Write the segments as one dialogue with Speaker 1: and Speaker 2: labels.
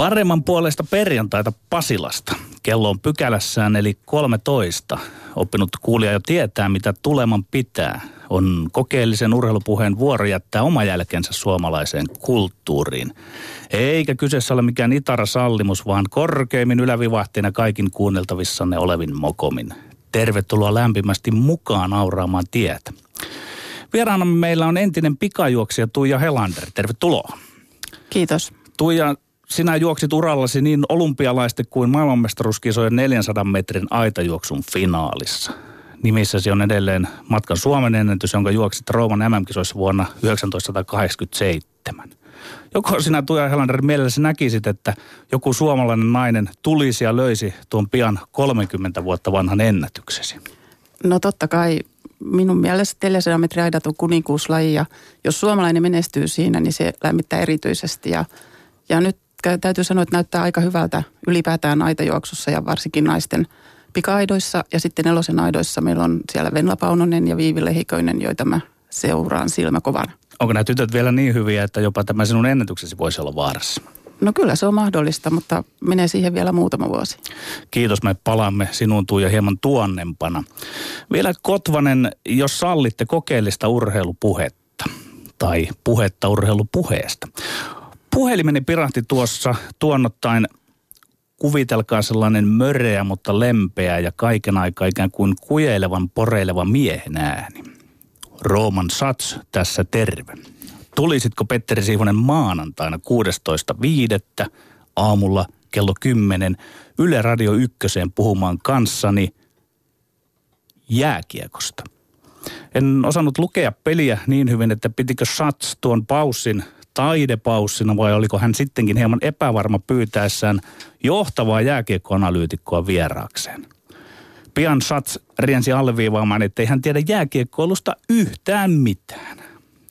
Speaker 1: Paremman puolesta perjantaita Pasilasta. Kello on pykälässään eli 13. Oppinut kuulija jo tietää, mitä tuleman pitää. On kokeellisen urheilupuheen vuoro jättää oma jälkensä suomalaiseen kulttuuriin. Eikä kyseessä ole mikään itara-sallimus, vaan korkeimmin ylävivahtina kaikin kuunneltavissanne olevin mokomin. Tervetuloa lämpimästi mukaan auraamaan tietä. Vieraanamme meillä on entinen pikajuoksija Tuija Helander. Tervetuloa.
Speaker 2: Kiitos.
Speaker 1: Tuija, sinä juoksit urallasi niin olympialaisten kuin maailmanmestaruuskisojen 400 metrin aitajuoksun finaalissa. Nimissäsi on edelleen matkan Suomen ennätys, jonka juoksit Rooman MM-kisoissa vuonna 1987. Joko sinä Tuija Helander mielelläsi näkisit, että joku suomalainen nainen tulisi ja löisi tuon pian 30 vuotta vanhan ennätyksesi?
Speaker 2: No totta kai minun mielestä 400 metriä aidat on kuninkuuslaji ja jos suomalainen menestyy siinä, niin se lämmittää erityisesti. Ja, ja nyt täytyy sanoa, että näyttää aika hyvältä ylipäätään aitajuoksussa ja varsinkin naisten pika-aidoissa. Ja sitten nelosen aidoissa meillä on siellä Venla Paunonen ja Viivi Lehikoinen, joita mä seuraan silmäkovana.
Speaker 1: Onko nämä tytöt vielä niin hyviä, että jopa tämä sinun ennätyksesi voisi olla vaarassa?
Speaker 2: No kyllä se on mahdollista, mutta menee siihen vielä muutama vuosi.
Speaker 1: Kiitos, me palaamme sinun Tuija hieman tuonnempana. Vielä Kotvanen, jos sallitte kokeellista urheilupuhetta tai puhetta urheilupuheesta. Puhelimeni pirahti tuossa tuonnottain kuvitelkaa sellainen möreä, mutta lempeä ja kaiken aikaa ikään kuin kujeilevan, poreilevan miehen ääni. Rooman Sats tässä terve. Tulisitko Petteri Siivonen maanantaina 16.5. aamulla kello 10 Yle Radio Ykköseen puhumaan kanssani jääkiekosta? En osannut lukea peliä niin hyvin, että pitikö Sats tuon paussin taidepaussina vai oliko hän sittenkin hieman epävarma pyytäessään johtavaa jääkiekkoanalyytikkoa vieraakseen. Pian Sats riensi alleviivaamaan, ettei hän tiedä jääkiekkoilusta yhtään mitään.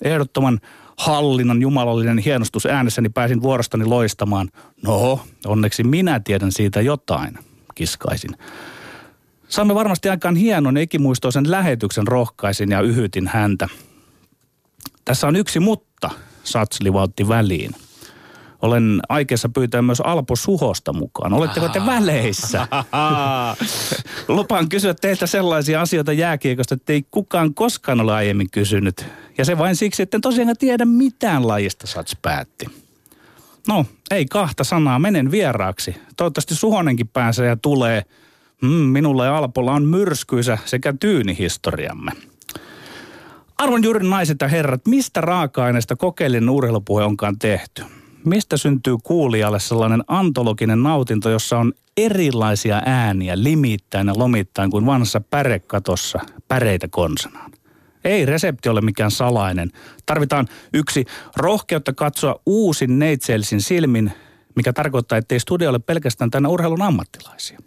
Speaker 1: Ehdottoman hallinnan jumalallinen hienostus äänessäni pääsin vuorostani loistamaan. No, onneksi minä tiedän siitä jotain, kiskaisin. Saamme varmasti aikaan hienon ikimuistoisen lähetyksen rohkaisin ja yhytin häntä. Tässä on yksi mutta, Sats livautti väliin. Olen aikeessa pyytää myös Alpo Suhosta mukaan. Oletteko te väleissä? Lupaan kysyä teiltä sellaisia asioita jääkiekosta, että ei kukaan koskaan ole aiemmin kysynyt. Ja se vain siksi, että en tosiaan tiedä mitään lajista Sats päätti. No, ei kahta sanaa, menen vieraaksi. Toivottavasti Suhonenkin pääsee ja tulee. Mm, minulla ja Alpolla on myrskyisä sekä tyyni historiamme. Arvon juuri naiset ja herrat, mistä raaka-aineesta kokeellinen urheilupuhe onkaan tehty? Mistä syntyy kuulijalle sellainen antologinen nautinto, jossa on erilaisia ääniä limittäin ja lomittain kuin vanhassa pärekatossa päreitä konsanaan? Ei resepti ole mikään salainen. Tarvitaan yksi rohkeutta katsoa uusin neitseellisin silmin, mikä tarkoittaa, että ei studio ole pelkästään tänne urheilun ammattilaisia.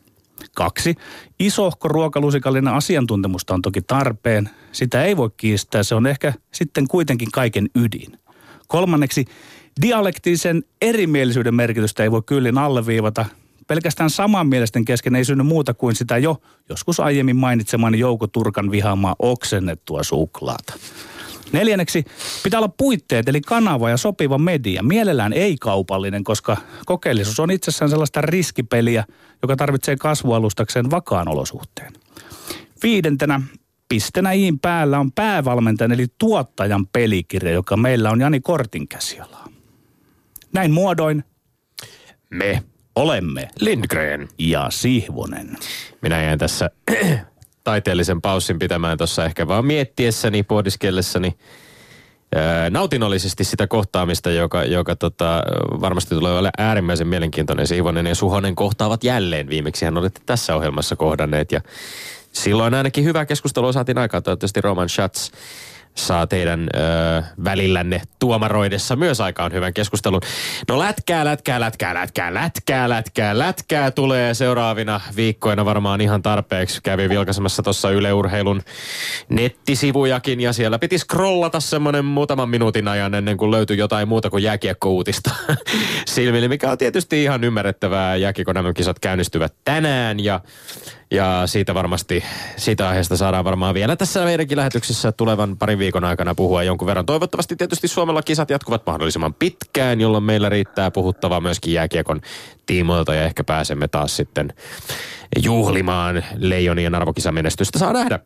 Speaker 1: Kaksi, isohko ruokalusikallinen asiantuntemusta on toki tarpeen. Sitä ei voi kiistää, se on ehkä sitten kuitenkin kaiken ydin. Kolmanneksi, dialektisen erimielisyyden merkitystä ei voi kyllin alleviivata. Pelkästään samanmielisten kesken ei synny muuta kuin sitä jo joskus aiemmin mainitsemani Jouko Turkan vihaamaa oksennettua suklaata. Neljänneksi pitää olla puitteet eli kanava ja sopiva media. Mielellään ei kaupallinen, koska kokeellisuus on itsessään sellaista riskipeliä, joka tarvitsee kasvualustakseen vakaan olosuhteen. Viidentenä pistenä iin päällä on päävalmentajan eli tuottajan pelikirja, joka meillä on Jani Kortin käsialaa. Näin muodoin me olemme
Speaker 3: Lindgren
Speaker 1: ja Sihvonen.
Speaker 3: Minä jäin tässä taiteellisen paussin pitämään tuossa ehkä vaan miettiessäni, pohdiskellessani nautinnollisesti sitä kohtaamista, joka, joka tota, varmasti tulee olla äärimmäisen mielenkiintoinen. Siivonen ja Suhonen kohtaavat jälleen. Viimeksi hän olette tässä ohjelmassa kohdanneet ja silloin ainakin hyvä keskustelua saatiin aikaan. Toivottavasti Roman Schatz saa teidän ö, välillänne tuomaroidessa myös aikaan hyvän keskustelun. No lätkää, lätkää, lätkää, lätkää, lätkää, lätkää, lätkää tulee seuraavina viikkoina varmaan ihan tarpeeksi. Kävin vilkaisemassa tuossa Yleurheilun nettisivujakin ja siellä piti scrollata semmoinen muutaman minuutin ajan ennen kuin löytyi jotain muuta kuin jääkiekkouutista silmille, mikä on tietysti ihan ymmärrettävää. Jääkiekko kisat käynnistyvät tänään ja ja siitä varmasti, siitä aiheesta saadaan varmaan vielä tässä meidänkin lähetyksessä tulevan parin viikon aikana puhua jonkun verran. Toivottavasti tietysti Suomella kisat jatkuvat mahdollisimman pitkään, jolloin meillä riittää puhuttavaa myöskin jääkiekon tiimoilta ja ehkä pääsemme taas sitten juhlimaan leijonien arvokisamenestystä. Saa nähdä.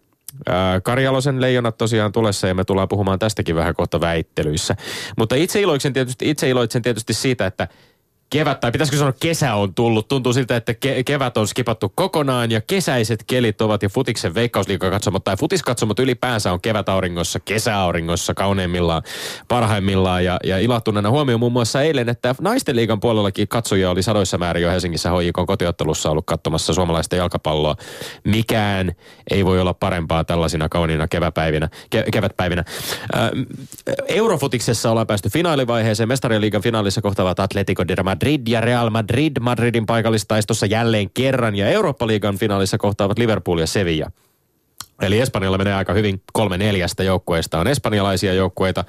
Speaker 3: Karjalosen leijonat tosiaan tulessa ja me tullaan puhumaan tästäkin vähän kohta väittelyissä. Mutta itse iloitsen tietysti, itse iloitsen tietysti siitä, että kevät, tai pitäisikö sanoa kesä on tullut. Tuntuu siltä, että ke- kevät on skipattu kokonaan ja kesäiset kelit ovat jo futiksen veikkausliikakatsomot tai futiskatsomot ylipäänsä on kevätauringossa, kesäauringossa kauneimmillaan, parhaimmillaan ja, ja ilahtuneena huomioon muun muassa eilen, että naisten liigan puolellakin katsojia oli sadoissa määrin jo Helsingissä HJK kotiottelussa ollut katsomassa suomalaista jalkapalloa. Mikään ei voi olla parempaa tällaisina kauniina keväpäivinä, ke- kevätpäivinä. Ää, Eurofutiksessa ollaan päästy finaalivaiheeseen. Mestarien liigan finaalissa kohtaavat Atletico de Madrid ja Real Madrid Madridin paikallistaistossa jälleen kerran ja Eurooppa-liigan finaalissa kohtaavat Liverpool ja Sevilla. Eli Espanjalla menee aika hyvin. Kolme neljästä joukkueesta on espanjalaisia joukkueita.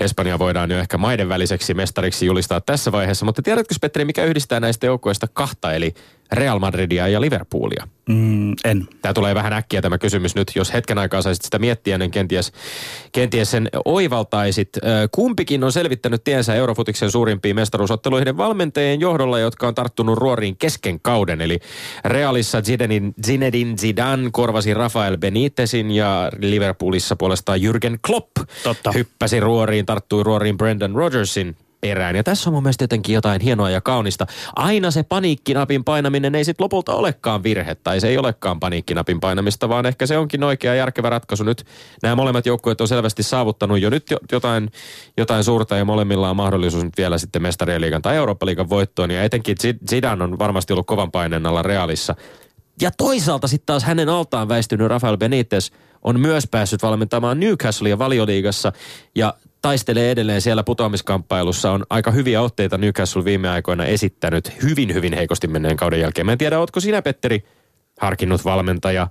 Speaker 3: Espanja voidaan jo ehkä maiden väliseksi mestariksi julistaa tässä vaiheessa. Mutta tiedätkö, Petteri, mikä yhdistää näistä joukkueista kahta, eli Real Madridia ja Liverpoolia?
Speaker 1: Mm, en.
Speaker 3: Tämä tulee vähän äkkiä tämä kysymys nyt. Jos hetken aikaa saisit sitä miettiä, niin kenties, kenties sen oivaltaisit. Kumpikin on selvittänyt tiensä Eurofutiksen suurimpiin mestaruusotteluihin valmentajien johdolla, jotka on tarttunut ruoriin kesken kauden. Eli Realissa Zinedine, Zinedine Zidane korvasi Rafael Benitezin ja Liverpoolissa puolestaan Jürgen Klopp
Speaker 1: Totta.
Speaker 3: hyppäsi ruoriin, tarttui ruoriin Brendan Rodgersin perään. Ja tässä on mun mielestä jotenkin jotain hienoa ja kaunista. Aina se paniikkinapin painaminen ei sitten lopulta olekaan virhe, tai se ei olekaan paniikkinapin painamista, vaan ehkä se onkin oikea järkevä ratkaisu. Nyt nämä molemmat joukkueet on selvästi saavuttanut jo nyt jotain, jotain suurta, ja molemmilla on mahdollisuus nyt vielä sitten mestarien liigan tai Eurooppa-liigan voittoon, ja etenkin Zidane on varmasti ollut kovan paineen alla Realissa. Ja toisaalta sitten taas hänen altaan väistynyt Rafael Benitez on myös päässyt valmentamaan Newcastlea valioliigassa ja taistelee edelleen siellä putoamiskamppailussa. On aika hyviä otteita Newcastle viime aikoina esittänyt hyvin, hyvin heikosti menneen kauden jälkeen. Mä en tiedä, ootko sinä, Petteri, harkinnut valmentaja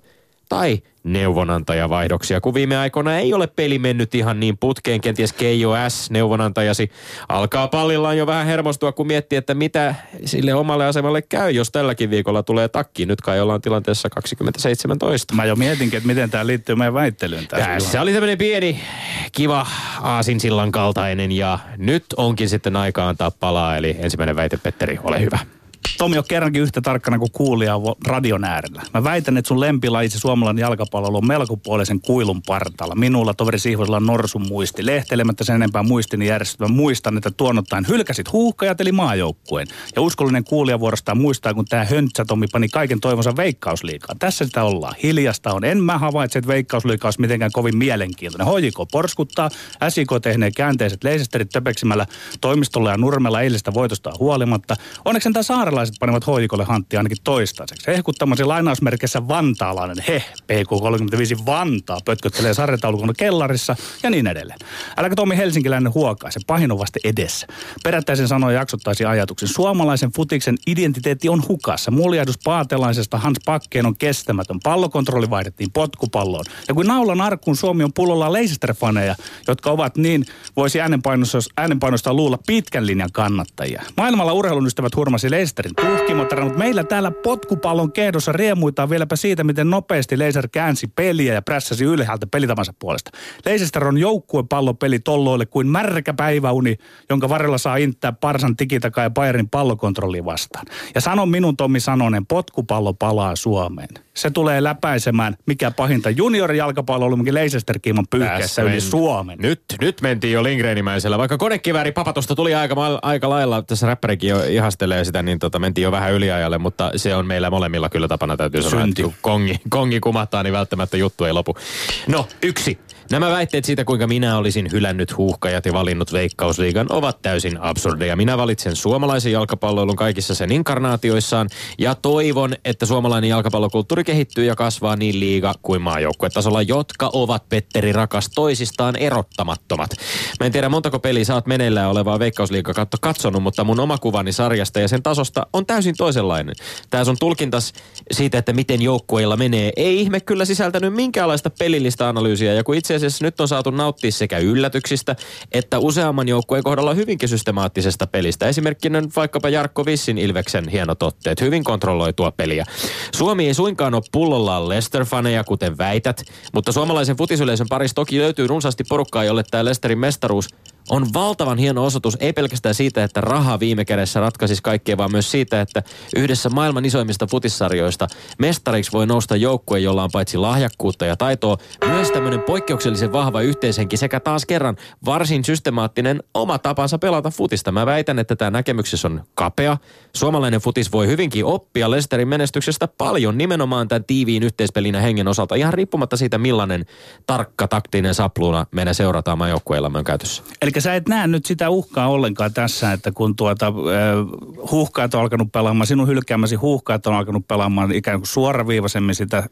Speaker 3: tai neuvonantajavaihdoksia, kun viime aikoina ei ole peli mennyt ihan niin putkeen. Kenties Keijo S, neuvonantajasi, alkaa pallillaan jo vähän hermostua, kun miettii, että mitä sille omalle asemalle käy, jos tälläkin viikolla tulee takki. Nyt kai ollaan tilanteessa 2017.
Speaker 1: Mä jo mietinkin, että miten tämä liittyy meidän väittelyyn.
Speaker 3: Tässä oli tämmöinen pieni, kiva aasinsillan kaltainen ja nyt onkin sitten aika antaa palaa. Eli ensimmäinen väite, Petteri, ole hyvä.
Speaker 1: Tomi on kerrankin yhtä tarkkana kuin kuulija radion äärellä. Mä väitän, että sun lempilajisi suomalainen jalkapallo on melkopuolisen kuilun partalla. Minulla toveri Sihvosella on norsun muisti. Lehtelemättä sen enempää muistini järjestelmä muistan, että tuonnottain hylkäsit huuhkajat eli maajoukkueen. Ja uskollinen kuulija vuorostaan muistaa, kun tämä höntsä Tomi pani kaiken toivonsa veikkausliikaa. Tässä sitä ollaan. Hiljasta on. En mä havaitse, että veikkausliikaa olisi mitenkään kovin mielenkiintoinen. Hoijiko porskuttaa, SIK tehnee käänteiset leisesterit töpeksimällä toimistolla ja nurmella eilistä voitosta huolimatta. Onneksi tämä saarelaiset panevat hoikolle hanttia ainakin toistaiseksi. Hehkuttamasi lainausmerkissä vantaalainen, he, PK35 Vantaa, pötköttelee sarjataulukon kellarissa ja niin edelleen. Äläkä Tomi Helsinkiläinen huokaise, pahin on vasta edessä. Perättäisen sanoen jaksottaisi ajatuksen. Suomalaisen futiksen identiteetti on hukassa. Muljahdus paatelaisesta Hans Pakkeen on kestämätön. Pallokontrolli vaihdettiin potkupalloon. Ja kun naulan arkkuun Suomi on pullolla Leicester-faneja, jotka ovat niin, voisi äänenpainosta, luulla pitkän linjan kannattajia. Maailmalla urheilun ystävät hurmasi Leicesterin tuhkimottara, mutta meillä täällä potkupallon kehdossa riemuitaan vieläpä siitä, miten nopeasti Leicester käänsi peliä ja prässäsi ylhäältä pelitavansa puolesta. Leicester on joukkuepallopeli tolloille kuin märkä päiväuni, jonka varrella saa inttää Parsan tikitakaa ja Bayernin pallokontrolli vastaan. Ja sanon minun Tommi Sanonen, potkupallo palaa Suomeen. Se tulee läpäisemään, mikä pahinta, juniorijalkapallo oli Leicester kiiman pyyhkeessä yli Suomen.
Speaker 3: Nyt, nyt mentiin jo Lindgrenimäisellä. Vaikka konekivääri papatosta tuli aika, aika lailla, tässä räppärikin jo ihastelee sitä, niin tota, mentiin jo vähän yliajalle, mutta se on meillä molemmilla kyllä tapana täytyy sanoa, Synti. että kongi, kongi kumahtaa, niin välttämättä juttu ei lopu. No, yksi. Nämä väitteet siitä, kuinka minä olisin hylännyt huuhkajat ja valinnut veikkausliigan, ovat täysin absurdeja. Minä valitsen suomalaisen jalkapalloilun kaikissa sen inkarnaatioissaan ja toivon, että suomalainen jalkapallokulttuuri kehittyy ja kasvaa niin liiga kuin maajoukkuetasolla, jotka ovat Petteri rakas toisistaan erottamattomat. Mä en tiedä montako peliä oot meneillään olevaa veikkausliigakatto katsonut, mutta mun oma kuvani sarjasta ja sen tasosta on täysin toisenlainen. Tää sun tulkintas siitä, että miten joukkueilla menee, ei ihme kyllä sisältänyt minkäänlaista pelillistä analyysiä ja kun itse asiassa nyt on saatu nauttia sekä yllätyksistä, että useamman joukkueen kohdalla hyvinkin systemaattisesta pelistä. Esimerkkinä vaikkapa Jarkko Vissin Ilveksen hienot otteet, hyvin kontrolloitua peliä. Suomi ei suinkaan ole pullollaan Leicester-faneja, kuten väität, mutta suomalaisen futisyleisön parissa toki löytyy runsaasti porukkaa, jolle tämä Leicesterin mestaruus on valtavan hieno osoitus, ei pelkästään siitä, että raha viime kädessä ratkaisisi kaikkea, vaan myös siitä, että yhdessä maailman isoimmista futissarjoista mestariksi voi nousta joukkue, jolla on paitsi lahjakkuutta ja taitoa, myös tämmöinen poikkeuksellisen vahva yhteishenki sekä taas kerran varsin systemaattinen oma tapansa pelata futista. Mä väitän, että tämä näkemyksessä on kapea. Suomalainen futis voi hyvinkin oppia Lesterin menestyksestä paljon nimenomaan tämän tiiviin yhteispelinä hengen osalta, ihan riippumatta siitä, millainen tarkka taktinen sapluuna meidän seurataan maajoukkueellamme on käytössä.
Speaker 1: Eli sä et näe nyt sitä uhkaa ollenkaan tässä, että kun tuota, äh, huuhkaat on alkanut pelaamaan, sinun hylkäämäsi huuhkaat on alkanut pelaamaan ikään kuin suoraviivaisemmin sitä äh,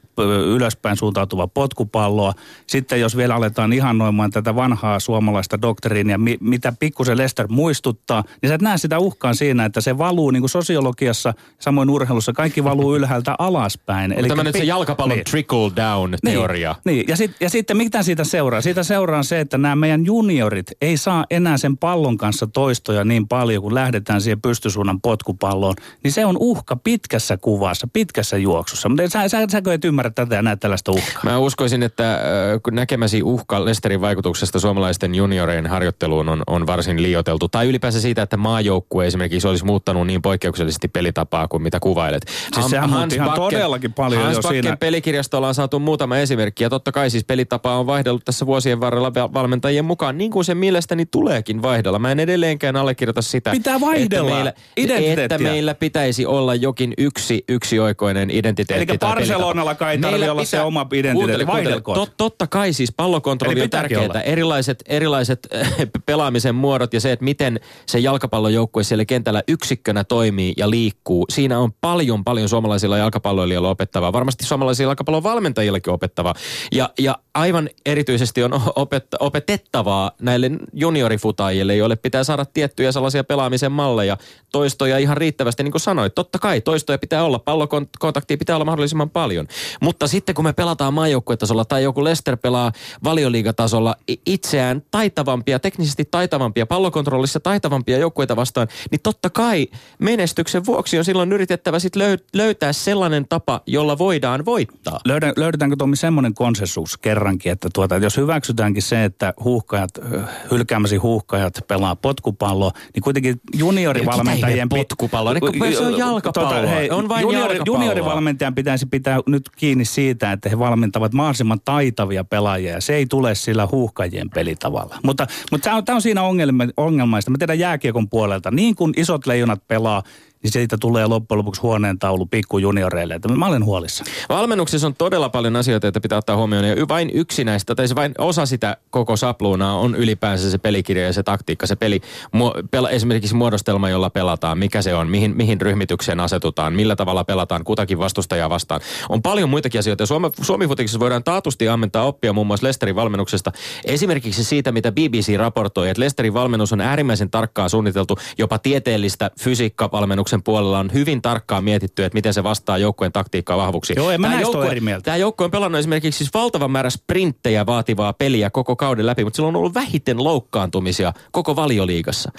Speaker 1: ylöspäin suuntautuvaa potkupalloa. Sitten jos vielä aletaan ihannoimaan tätä vanhaa suomalaista doktriinia, mi, mitä pikkusen Lester muistuttaa, niin sä et näe sitä uhkaa siinä, että se valuu niin kuin sosiologiassa, samoin urheilussa, kaikki valuu ylhäältä alaspäin.
Speaker 3: Eli tämä nyt se jalkapallon niin. trickle down teoria.
Speaker 1: Niin, niin. Ja, sit, ja sitten mitä siitä seuraa? Siitä seuraa se, että nämä meidän juniorit ei saa saa enää sen pallon kanssa toistoja niin paljon, kun lähdetään siihen pystysuunnan potkupalloon, niin se on uhka pitkässä kuvassa, pitkässä juoksussa. Mutta sä, sä, säkö et ymmärrä tätä ja näet tällaista uhkaa?
Speaker 3: Mä uskoisin, että äh, näkemäsi uhka Lesterin vaikutuksesta suomalaisten junioreen harjoitteluun on, on varsin liioteltu. Tai ylipäänsä siitä, että maajoukkue esimerkiksi olisi muuttanut niin poikkeuksellisesti pelitapaa kuin mitä kuvailet.
Speaker 1: Siis sehän Hans ihan Bakken, todellakin paljon
Speaker 3: Hans
Speaker 1: jo siinä.
Speaker 3: pelikirjastolla on saatu muutama esimerkki. Ja totta kai siis pelitapa on vaihdellut tässä vuosien varrella valmentajien mukaan, niin kuin se mielestäni tuleekin vaihdella. Mä en edelleenkään allekirjoita sitä,
Speaker 1: Pitää vaihdella
Speaker 3: että meillä, että meillä pitäisi olla jokin yksi yksioikoinen identiteetti.
Speaker 1: Eli Barcelonalla kai tarvii olla se oma identiteetti. Vaihdelkoon.
Speaker 3: Tot, totta kai siis pallokontrolli on tärkeää. Erilaiset, erilaiset pelaamisen muodot ja se, että miten se jalkapallojoukkue siellä kentällä yksikkönä toimii ja liikkuu. Siinä on paljon, paljon suomalaisilla jalkapalloilijoilla opettavaa. Varmasti suomalaisilla jalkapallon valmentajillakin opettavaa. Ja, ja aivan erityisesti on opet, opetettavaa näille junior juniorifutaajille, joille pitää saada tiettyjä sellaisia pelaamisen malleja, toistoja ihan riittävästi, niin kuin sanoit. Totta kai toistoja pitää olla, pallokontaktia pitää olla mahdollisimman paljon. Mutta sitten kun me pelataan maajoukkuetasolla tai joku Lester pelaa valioliigatasolla itseään taitavampia, teknisesti taitavampia, pallokontrollissa taitavampia joukkueita vastaan, niin totta kai menestyksen vuoksi on silloin yritettävä sit löytää sellainen tapa, jolla voidaan voittaa.
Speaker 1: Löydetäänkö Tommi semmoinen konsensus kerrankin, että tuota, jos hyväksytäänkin se, että huuhkajat hylkäämässä vuosi huuhkajat pelaa potkupalloa, niin kuitenkin juniorivalmentajien...
Speaker 3: potkupallo, niin se on jalkapallo. Tota, hei,
Speaker 1: on vain juniori, juniorivalmentajan pitäisi pitää nyt kiinni siitä, että he valmentavat mahdollisimman taitavia pelaajia, ja se ei tule sillä huuhkajien pelitavalla. Mutta, mutta tämä on, tämä on siinä ongelmaista. Mä tiedän jääkiekon puolelta, niin kuin isot leijonat pelaa, niin siitä tulee loppujen lopuksi huoneen taulu pikkujunioreille. Että mä olen huolissa.
Speaker 3: Valmennuksessa on todella paljon asioita, joita pitää ottaa huomioon. Ja vain yksi näistä, tai se vain osa sitä koko sapluunaa on ylipäänsä se pelikirja ja se taktiikka. Se peli, pela, esimerkiksi muodostelma, jolla pelataan, mikä se on, mihin, mihin ryhmitykseen asetutaan, millä tavalla pelataan kutakin vastustajaa vastaan. On paljon muitakin asioita. Suomi, Suomi voidaan taatusti ammentaa oppia muun muassa Lesterin valmennuksesta. Esimerkiksi siitä, mitä BBC raportoi, että Lesterin valmennus on äärimmäisen tarkkaan suunniteltu, jopa tieteellistä fysiikkavalmennuksen Ilveksen puolella on hyvin tarkkaan mietitty, että miten se vastaa joukkueen taktiikkaa vahvuksi.
Speaker 1: Joo, en mä joukkue, eri mieltä.
Speaker 3: Tämä joukkue on pelannut esimerkiksi siis valtavan määrä sprinttejä vaativaa peliä koko kauden läpi, mutta sillä on ollut vähiten loukkaantumisia koko valioliigassa.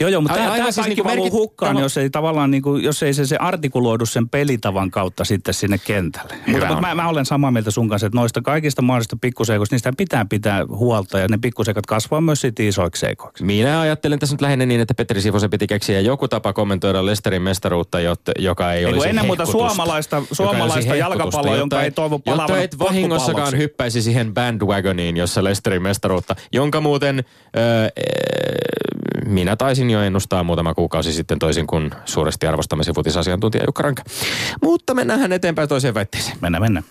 Speaker 1: Joo, joo, mutta tämä, tämä siis kaikki niin valuu hukkaan, jos ei tavallaan niin kuin, jos ei se, se artikuloidu sen pelitavan kautta sitten sinne kentälle. Hyvä mutta, mä, mä, olen samaa mieltä sun kanssa, että noista kaikista mahdollisista pikkuseikoista, niistä pitää pitää huolta ja ne pikkuseikat kasvaa myös sitten isoiksi seikoiksi.
Speaker 3: Minä ajattelen tässä nyt lähinnä niin, että Petteri Sivosen piti keksiä joku tapa kommentoida Lesterin mestaruutta, joka ei olisi
Speaker 1: Ennen muuta suomalaista, suomalaista jalkapalloa, jonka ei toivo palavan
Speaker 3: Jotta et vahingossakaan hyppäisi siihen bandwagoniin, jossa Lesterin mestaruutta, jonka muuten... Öö, minä taisin jo ennustaa muutama kuukausi sitten toisin kuin suuresti arvostamasi futisasiantuntija Jukka Ranka. Mutta mennään eteenpäin toiseen väitteeseen.
Speaker 1: Mennään, mennään.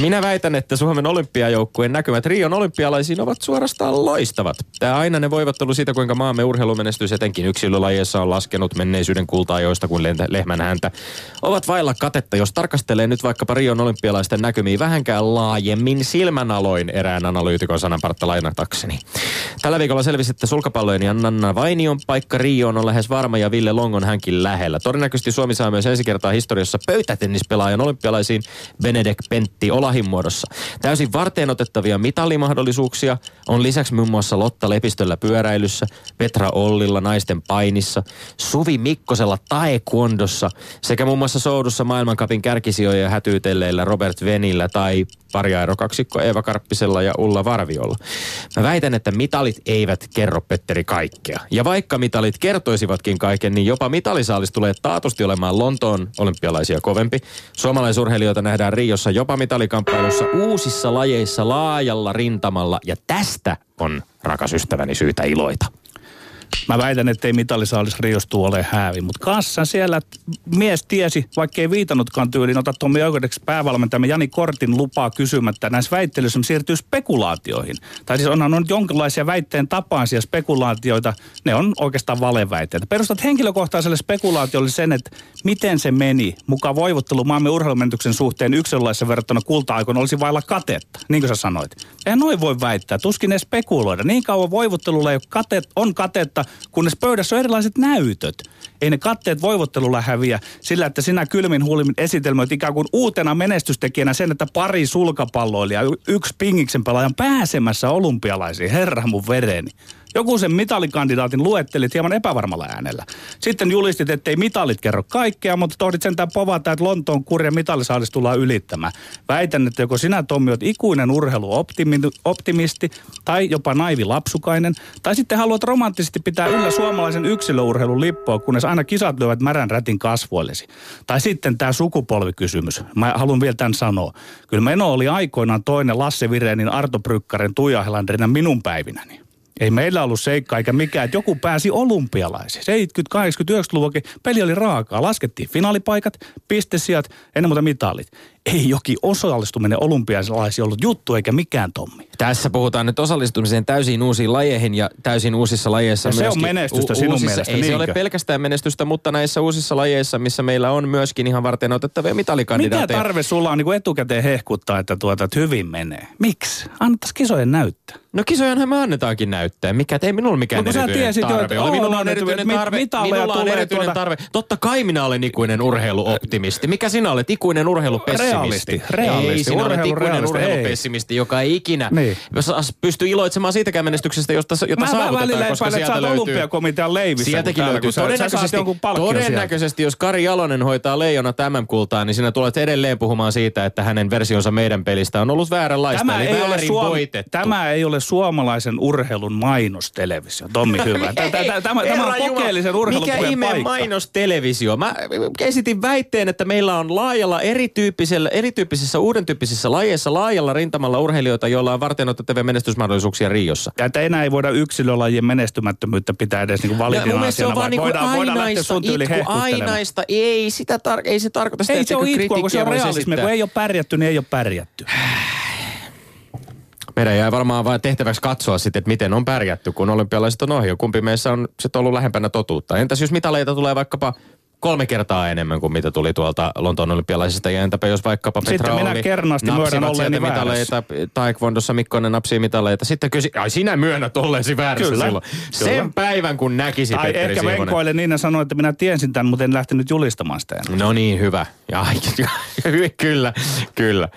Speaker 3: Minä väitän, että Suomen olympiajoukkueen näkymät Rion olympialaisiin ovat suorastaan loistavat. Tämä aina ne voivat ollut siitä, kuinka maamme urheilumenestys etenkin yksilölajeissa on laskenut menneisyyden kulta-ajoista kuin lehmän häntä. Ovat vailla katetta, jos tarkastelee nyt vaikkapa Rion olympialaisten näkymiä vähänkään laajemmin silmänaloin erään analyytikon sananpartta lainatakseni. Tällä viikolla selvisi, että sulkapallojen ja Nanna Painion paikka Rioon on lähes varma ja Ville Longon hänkin lähellä. Todennäköisesti Suomi saa myös ensi kertaa historiassa pöytätennispelaajan olympialaisiin Benedek Pentti Olahin muodossa. Täysin varteen otettavia mitallimahdollisuuksia on lisäksi muun muassa Lotta Lepistöllä pyöräilyssä, Petra Ollilla naisten painissa, Suvi Mikkosella taekwondossa sekä muun muassa soudussa maailmankapin kärkisijoja hätyytelleillä Robert Venillä tai kaksikko Eeva Karppisella ja Ulla Varviolla. Mä väitän, että mitalit eivät kerro Petteri kaikkea. Ja vaikka mitalit kertoisivatkin kaiken, niin jopa mitalisaalis tulee taatusti olemaan Lontoon olympialaisia kovempi. Suomalaisurheilijoita nähdään Riossa jopa mitalikamppailussa uusissa lajeissa laajalla rintamalla ja tästä on rakas ystäväni syytä iloita.
Speaker 1: Mä väitän, että ei mitalisaalis Riostu ole häävi, mutta kanssa siellä mies tiesi, vaikka ei viitannutkaan tyyliin, ota Tommi oikeudeksi päävalmentajamme Jani Kortin lupaa kysymättä. Näissä väittelyissä siirtyy spekulaatioihin. Tai siis onhan on jonkinlaisia väitteen tapaisia spekulaatioita, ne on oikeastaan valeväitteitä. Perustat henkilökohtaiselle spekulaatiolle sen, että miten se meni. Mukaan voivottelu maamme urheilumenetyksen suhteen yksilölaissa verrattuna kulta-aikoina olisi vailla katetta, niin kuin sä sanoit. Eihän noin voi väittää, tuskin ne spekuloida. Niin kauan voivottelulla ei ole katet, on katetta, mutta kunnes pöydässä on erilaiset näytöt. Ei ne katteet voivottelulla häviä sillä, että sinä kylmin huulimin esitelmöit ikään kuin uutena menestystekijänä sen, että pari sulkapalloilijaa, yksi pingiksen pelaajan pääsemässä olympialaisiin. Herra mun vereni. Joku sen mitalikandidaatin luettelit hieman epävarmalla äänellä. Sitten julistit, ettei mitalit kerro kaikkea, mutta tohdit sentään povata, että Lontoon kurja mitalisaalis tullaan ylittämään. Väitän, että joko sinä Tommi oot ikuinen urheiluoptimisti tai jopa naivi lapsukainen, tai sitten haluat romanttisesti pitää yllä suomalaisen yksilöurheilun lippua, kunnes aina kisat lyövät märän rätin kasvoillesi. Tai sitten tämä sukupolvikysymys. Mä haluan vielä tämän sanoa. Kyllä Meno oli aikoinaan toinen Lasse Virenin, Arto Brykkaren, Tuija Helanderina minun päivinäni. Ei meillä ollut seikka eikä mikään, että joku pääsi olympialaisiin. 70, 80, 90-luvulla peli oli raakaa. Laskettiin finaalipaikat, pistesijat, ennen muuta mitalit ei jokin osallistuminen olympialaisiin ollut juttu eikä mikään Tommi.
Speaker 3: Tässä puhutaan nyt osallistumiseen täysin uusiin lajeihin ja täysin uusissa lajeissa
Speaker 1: ja se on menestystä u- sinun
Speaker 3: uusissa,
Speaker 1: mielestä,
Speaker 3: Ei
Speaker 1: niinkö?
Speaker 3: se ole pelkästään menestystä, mutta näissä uusissa lajeissa, missä meillä on myöskin ihan varten otettavia mitalikandidaatteja.
Speaker 1: Mikä tarve sulla on niin etukäteen hehkuttaa, että, tuota, että hyvin menee? Miksi? Annettaisiin kisojen näyttää.
Speaker 3: No kisojanhan me annetaankin näyttää. Mikä, ei minulla mikään no, erityinen tiesit tarve jo, ole. Minulla on erityinen tarve. Minulla on erityinen tuota... tarve. Totta kai minä olen ikuinen urheiluoptimisti. Mikä sinä olet? Ikuinen urheilupessimisti.
Speaker 1: Realisti. Realisti
Speaker 3: ei, sinä olet ikuinen urheilupessimisti, joka ei ikinä niin. pysty iloitsemaan siitäkään menestyksestä, josta, jota
Speaker 1: Mä
Speaker 3: saavutetaan, koska
Speaker 1: sieltä löytyy... olympiakomitean leivissä.
Speaker 3: Sieltäkin löytyy. Todennäköisesti, todennäköisesti jos Kari Jalonen hoitaa leijona tämän kultaa, niin sinä tulet edelleen puhumaan siitä, että hänen versionsa meidän pelistä on ollut vääränlaista, tämä eli ei ole suom...
Speaker 1: Tämä ei ole suomalaisen urheilun mainostelevisio. Tommi, hyvä. Tämä, tämä on kokeellisen urheilun
Speaker 3: Mikä ihme mainostelevisio? Mä esitin väitteen, että meillä on laajalla erityyppisellä, erityyppisessä uuden tyyppisissä lajeissa laajalla rintamalla urheilijoita, joilla on varten otettavia menestysmahdollisuuksia Riossa.
Speaker 1: Ja että enää ei voida yksilölajien menestymättömyyttä pitää edes niin validina asiana,
Speaker 3: vaan niinku voidaan, voidaan lähteä sun tyyli ainaista. Ei, sitä tar- ei se tarkoita sitä,
Speaker 1: Ei se ole itkua, kun se on realismi. Kun ei ole pärjätty, niin ei ole pärjätty.
Speaker 3: Meidän jää varmaan vain tehtäväksi katsoa sitten, että miten on pärjätty, kun olympialaiset on ohi. Kumpi meissä on sitten ollut lähempänä totuutta. Entäs jos mitaleita tulee vaikkapa kolme kertaa enemmän kuin mitä tuli tuolta Lontoon olympialaisista. Ja entäpä jos vaikkapa Petra
Speaker 1: Sitten minä kernaasti myönnän olleeni
Speaker 3: mitaleita, Taekwondossa Mikkonen napsii mitaleita. Sitten kysi, ai sinä myönnät olleesi väärässä
Speaker 1: Kyllä.
Speaker 3: silloin. Kyllä. Sen päivän kun näkisi
Speaker 1: tai
Speaker 3: Petteri
Speaker 1: ehkä
Speaker 3: Siivonen.
Speaker 1: venkoille niin ja sanoin, että minä tiesin tämän, mutta en lähtenyt julistamaan sitä enää.
Speaker 3: No niin, hyvä. Ja, kyllä, kyllä.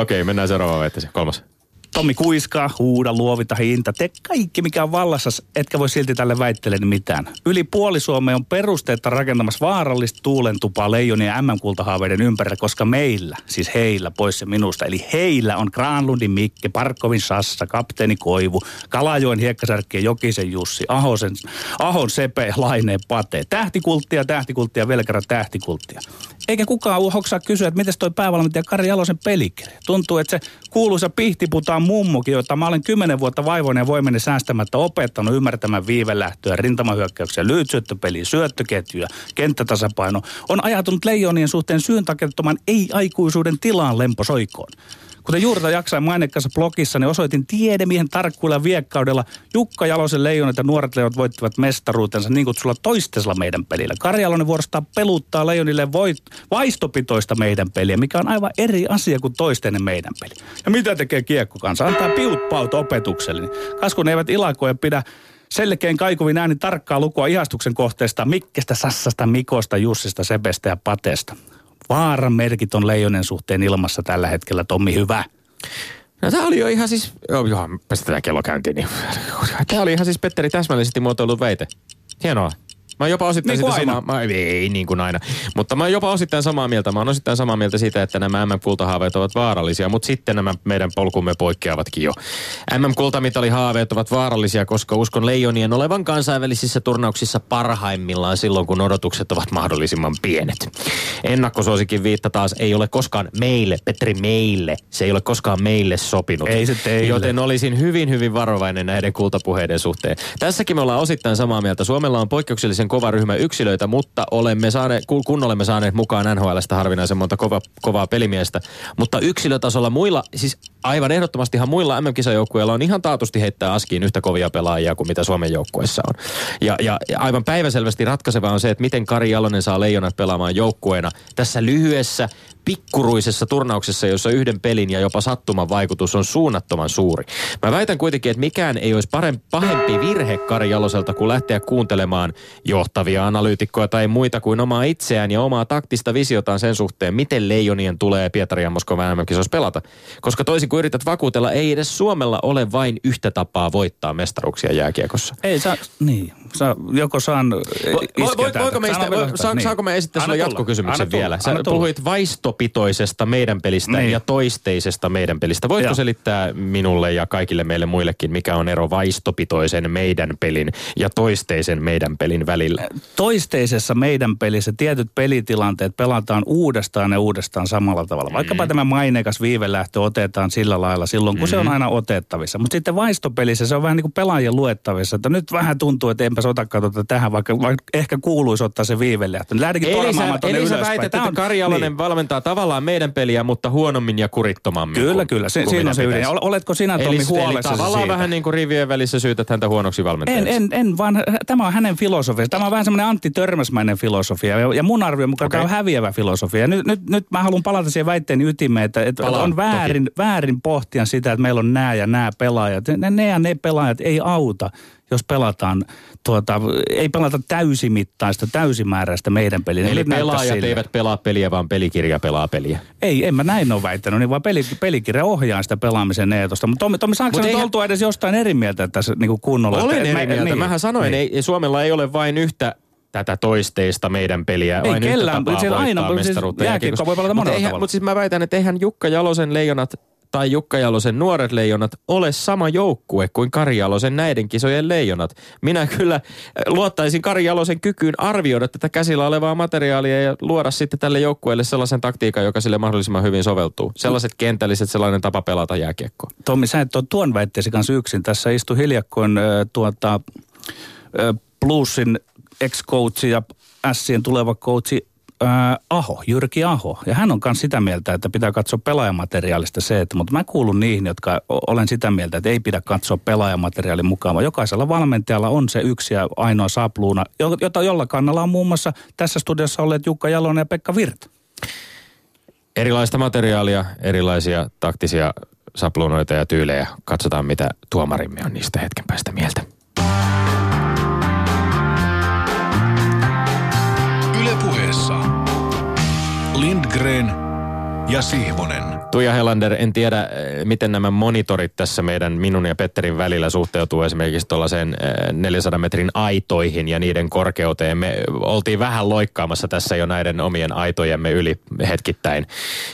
Speaker 3: Okei, mennään seuraavaan väitteeseen. Kolmas.
Speaker 1: Tommi kuiskaa, huuda, luovita, hinta, tee kaikki mikä on vallassa, etkä voi silti tälle väitteelle mitään. Yli puoli Suomea on perusteetta rakentamassa vaarallista tuulentupaa leijonien ja MM-kultahaaveiden ympärillä, koska meillä, siis heillä, pois se minusta, eli heillä on Granlundin Mikke, Parkkovin Sassa, Kapteeni Koivu, Kalajoen Hiekkasärkki Jokisen Jussi, Ahosen, Ahon Sepe, Laineen Pate. Tähtikulttia, tähtikulttia, Velkärä tähtikulttia. Eikä kukaan hoksaa kysyä, että miten toi päävalmentaja Kari Jalosen pelikirja. Tuntuu, että se kuuluisa pihtiputaan mummukin, jota mä olen kymmenen vuotta vaivoinen ja voimeni säästämättä opettanut ymmärtämään viivelähtöä, rintamahyökkäyksiä, lyhytsyöttöpeliä, syöttöketjuja, kenttätasapaino, on ajatunut leijonien suhteen syyntakettoman ei-aikuisuuden tilaan lemposoikoon. Kuten juurta jaksain mainekkaassa blogissa, niin osoitin tiedemiehen tarkkuilla viekkaudella Jukka Jalosen leijonat ja nuoret leijonat voittivat mestaruutensa niin kutsulla toistesella meidän pelillä. Kari Jalonen vuorostaan peluttaa leijonille voit, vaistopitoista meidän peliä, mikä on aivan eri asia kuin toistenen meidän peli. Ja mitä tekee kiekko kanssa? Antaa piut paut opetukselle. Niin kas kun ne eivät ilakoi ja pidä Selkeän kaikuvin ääni tarkkaa lukua ihastuksen kohteesta Mikkestä, Sassasta, Mikosta, Jussista, Sepestä ja Patesta. Vaaran merkit on leijonen suhteen ilmassa tällä hetkellä, Tommi, hyvä.
Speaker 3: No tämä oli jo ihan siis, joo, joo pistetään kello käyntiin. Niin. Tämä oli ihan siis Petteri täsmällisesti muotoillut väite. Hienoa. Mä jopa osittain
Speaker 1: Niin
Speaker 3: sitä
Speaker 1: aina.
Speaker 3: samaa, mä, ei niin kuin aina, mutta mä jopa osittain samaa mieltä. Mä oon osittain samaa mieltä siitä, että nämä MM-kultahaaveet ovat vaarallisia, mutta sitten nämä meidän polkumme poikkeavatkin jo. MM-kultamitalihaaveet ovat vaarallisia, koska uskon leijonien olevan kansainvälisissä turnauksissa parhaimmillaan silloin, kun odotukset ovat mahdollisimman pienet. Ennakkosuosikin viitta taas ei ole koskaan meille, Petri meille, se ei ole koskaan meille sopinut.
Speaker 1: Ei se teille.
Speaker 3: Joten olisin hyvin, hyvin varovainen näiden kultapuheiden suhteen. Tässäkin me ollaan osittain samaa mieltä. Suomella on poikkeuksellisen kova ryhmä yksilöitä, mutta olemme saaneet, kun olemme saaneet mukaan NHLstä harvinaisen monta kova, kovaa pelimiestä. Mutta yksilötasolla muilla, siis aivan ehdottomastihan muilla MM-kisajoukkueilla on ihan taatusti heittää askiin yhtä kovia pelaajia kuin mitä Suomen joukkueessa on. Ja, ja, ja aivan päiväselvästi ratkaiseva on se, että miten Kari Jalonen saa leijonat pelaamaan joukkueena tässä lyhyessä pikkuruisessa turnauksessa, jossa yhden pelin ja jopa sattuman vaikutus on suunnattoman suuri. Mä väitän kuitenkin, että mikään ei olisi parempi, pahempi virhe Kari Jaloselta kuin lähteä kuuntelemaan johtavia analyytikkoja tai muita kuin omaa itseään ja omaa taktista visiotaan sen suhteen, miten leijonien tulee Pietari ja Moskovan mm pelata. Koska toisin kuin yrität vakuutella, ei edes Suomella ole vain yhtä tapaa voittaa mestaruksia jääkiekossa.
Speaker 1: Ei saa, niin. Saa, joko saan
Speaker 3: Vo, vo, vo, voiko meistä, saa, saako me esittää sulle
Speaker 1: Anna tulla.
Speaker 3: jatkokysymyksen
Speaker 1: tulla.
Speaker 3: vielä? Sä puhuit vaistopitoisesta meidän pelistä
Speaker 1: Niin.
Speaker 3: ja toisteisesta meidän pelistä. Voitko
Speaker 1: Joo.
Speaker 3: selittää minulle ja kaikille meille muillekin, mikä on ero vaistopitoisen meidän pelin ja toisteisen meidän pelin välillä?
Speaker 1: toisteisessa meidän pelissä tietyt pelitilanteet pelataan uudestaan ja uudestaan samalla tavalla.
Speaker 3: Mm.
Speaker 1: Vaikkapa tämä maineikas viivelähtö otetaan sillä lailla silloin, kun se
Speaker 3: Mm.
Speaker 1: on aina otettavissa. Mutta sitten vaistopelissä se on vähän niin kuin pelaajien luettavissa, että nyt vähän tuntuu, että enpäs otakaan tuota tähän, vaikka, vaikka ehkä kuuluisi ottaa se viivelähtö. Lähdekin
Speaker 3: Eli sä, eli sä väität, että
Speaker 1: on-
Speaker 3: Kari Jalonen
Speaker 1: niin.
Speaker 3: valmentaa tavallaan meidän peliä, mutta huonommin ja kurittomammin.
Speaker 1: Kyllä,
Speaker 3: kuin-
Speaker 1: kyllä. Se, siinä on se ydin. Oletko sinä,
Speaker 3: Eli,
Speaker 1: Tommi,
Speaker 3: eli
Speaker 1: huolessasi
Speaker 3: tavallaan
Speaker 1: siitä?
Speaker 3: vähän niin kuin rivien välissä syytät häntä huonoksi
Speaker 1: En,
Speaker 3: valmentajaksi.
Speaker 1: en, en vaan, tämä on hänen filosofiansa. Tämä on vähän semmoinen Antti Törmäsmäinen filosofia. Ja, ja mun arvion mukaan okay. tämä on häviävä filosofia. Nyt, nyt, nyt mä haluan palata siihen väitteeni ytimeen, että, että
Speaker 3: Palaa,
Speaker 1: on väärin, väärin pohtia sitä, että meillä on nämä ja nämä pelaajat. Ne, ne ja ne pelaajat ei auta, jos pelataan, tuota, ei pelata täysimittaista, täysimääräistä meidän peliä.
Speaker 3: Eli
Speaker 1: Nyt näyttää
Speaker 3: pelaajat
Speaker 1: sille.
Speaker 3: eivät pelaa peliä, vaan pelikirja pelaa peliä.
Speaker 1: Ei, en mä näin ole väittänyt, niin vaan peli, pelikirja ohjaa sitä pelaamisen eetosta. Mutta Tommi, Tommi saanko
Speaker 3: Mut eihän-
Speaker 1: oltua edes jostain eri mieltä tässä niin kunnolla?
Speaker 3: Olen
Speaker 1: Että-
Speaker 3: eri
Speaker 1: että
Speaker 3: mieltä.
Speaker 1: niin,
Speaker 3: Mähän sanoin,
Speaker 1: niin.
Speaker 3: ei, Suomella ei ole vain yhtä tätä toisteista meidän peliä,
Speaker 1: Ei kellään, siellä
Speaker 3: voittaa
Speaker 1: aina- siis voi pelata monella
Speaker 3: eihän-
Speaker 1: tavalla.
Speaker 3: Mutta siis mä väitän, että eihän Jukka Jalosen leijonat tai Jukka Jalosen nuoret leijonat ole sama joukkue kuin Kari Jalosen näiden kisojen leijonat. Minä kyllä äh, luottaisin Kari Jalosen kykyyn arvioida tätä käsillä olevaa materiaalia ja luoda sitten tälle joukkueelle sellaisen taktiikan, joka sille mahdollisimman hyvin soveltuu. Sellaiset kentälliset, sellainen tapa pelata jääkiekkoa.
Speaker 1: Tommi, sä et ole tuon väitteesi kanssa yksin. Tässä istui hiljakkoin äh, tuota, äh, ex-coachi ja Sien tuleva coachi äh, Aho, Jyrki Aho. Ja hän on myös sitä mieltä, että pitää katsoa pelaajamateriaalista se, että, mutta mä kuulun niihin, jotka olen sitä mieltä, että ei pidä katsoa pelaajamateriaalin mukaan, vaan jokaisella valmentajalla on se yksi ja ainoa sapluuna, jo- jota, jolla kannalla on muun muassa tässä studiossa olleet Jukka Jalonen ja Pekka Virta.
Speaker 3: Erilaista materiaalia, erilaisia taktisia sapluunoita ja tyylejä. Katsotaan, mitä tuomarimme on niistä hetken päästä mieltä.
Speaker 4: Yle puheessa. Lindgren ja Sihvonen.
Speaker 3: Tuija Helander, en tiedä, eh, miten nämä monitorit tässä meidän minun ja Petterin välillä suhteutuu esimerkiksi tuollaiseen eh, 400 metrin aitoihin ja niiden korkeuteen. Me oltiin vähän loikkaamassa tässä jo näiden omien aitojemme yli hetkittäin,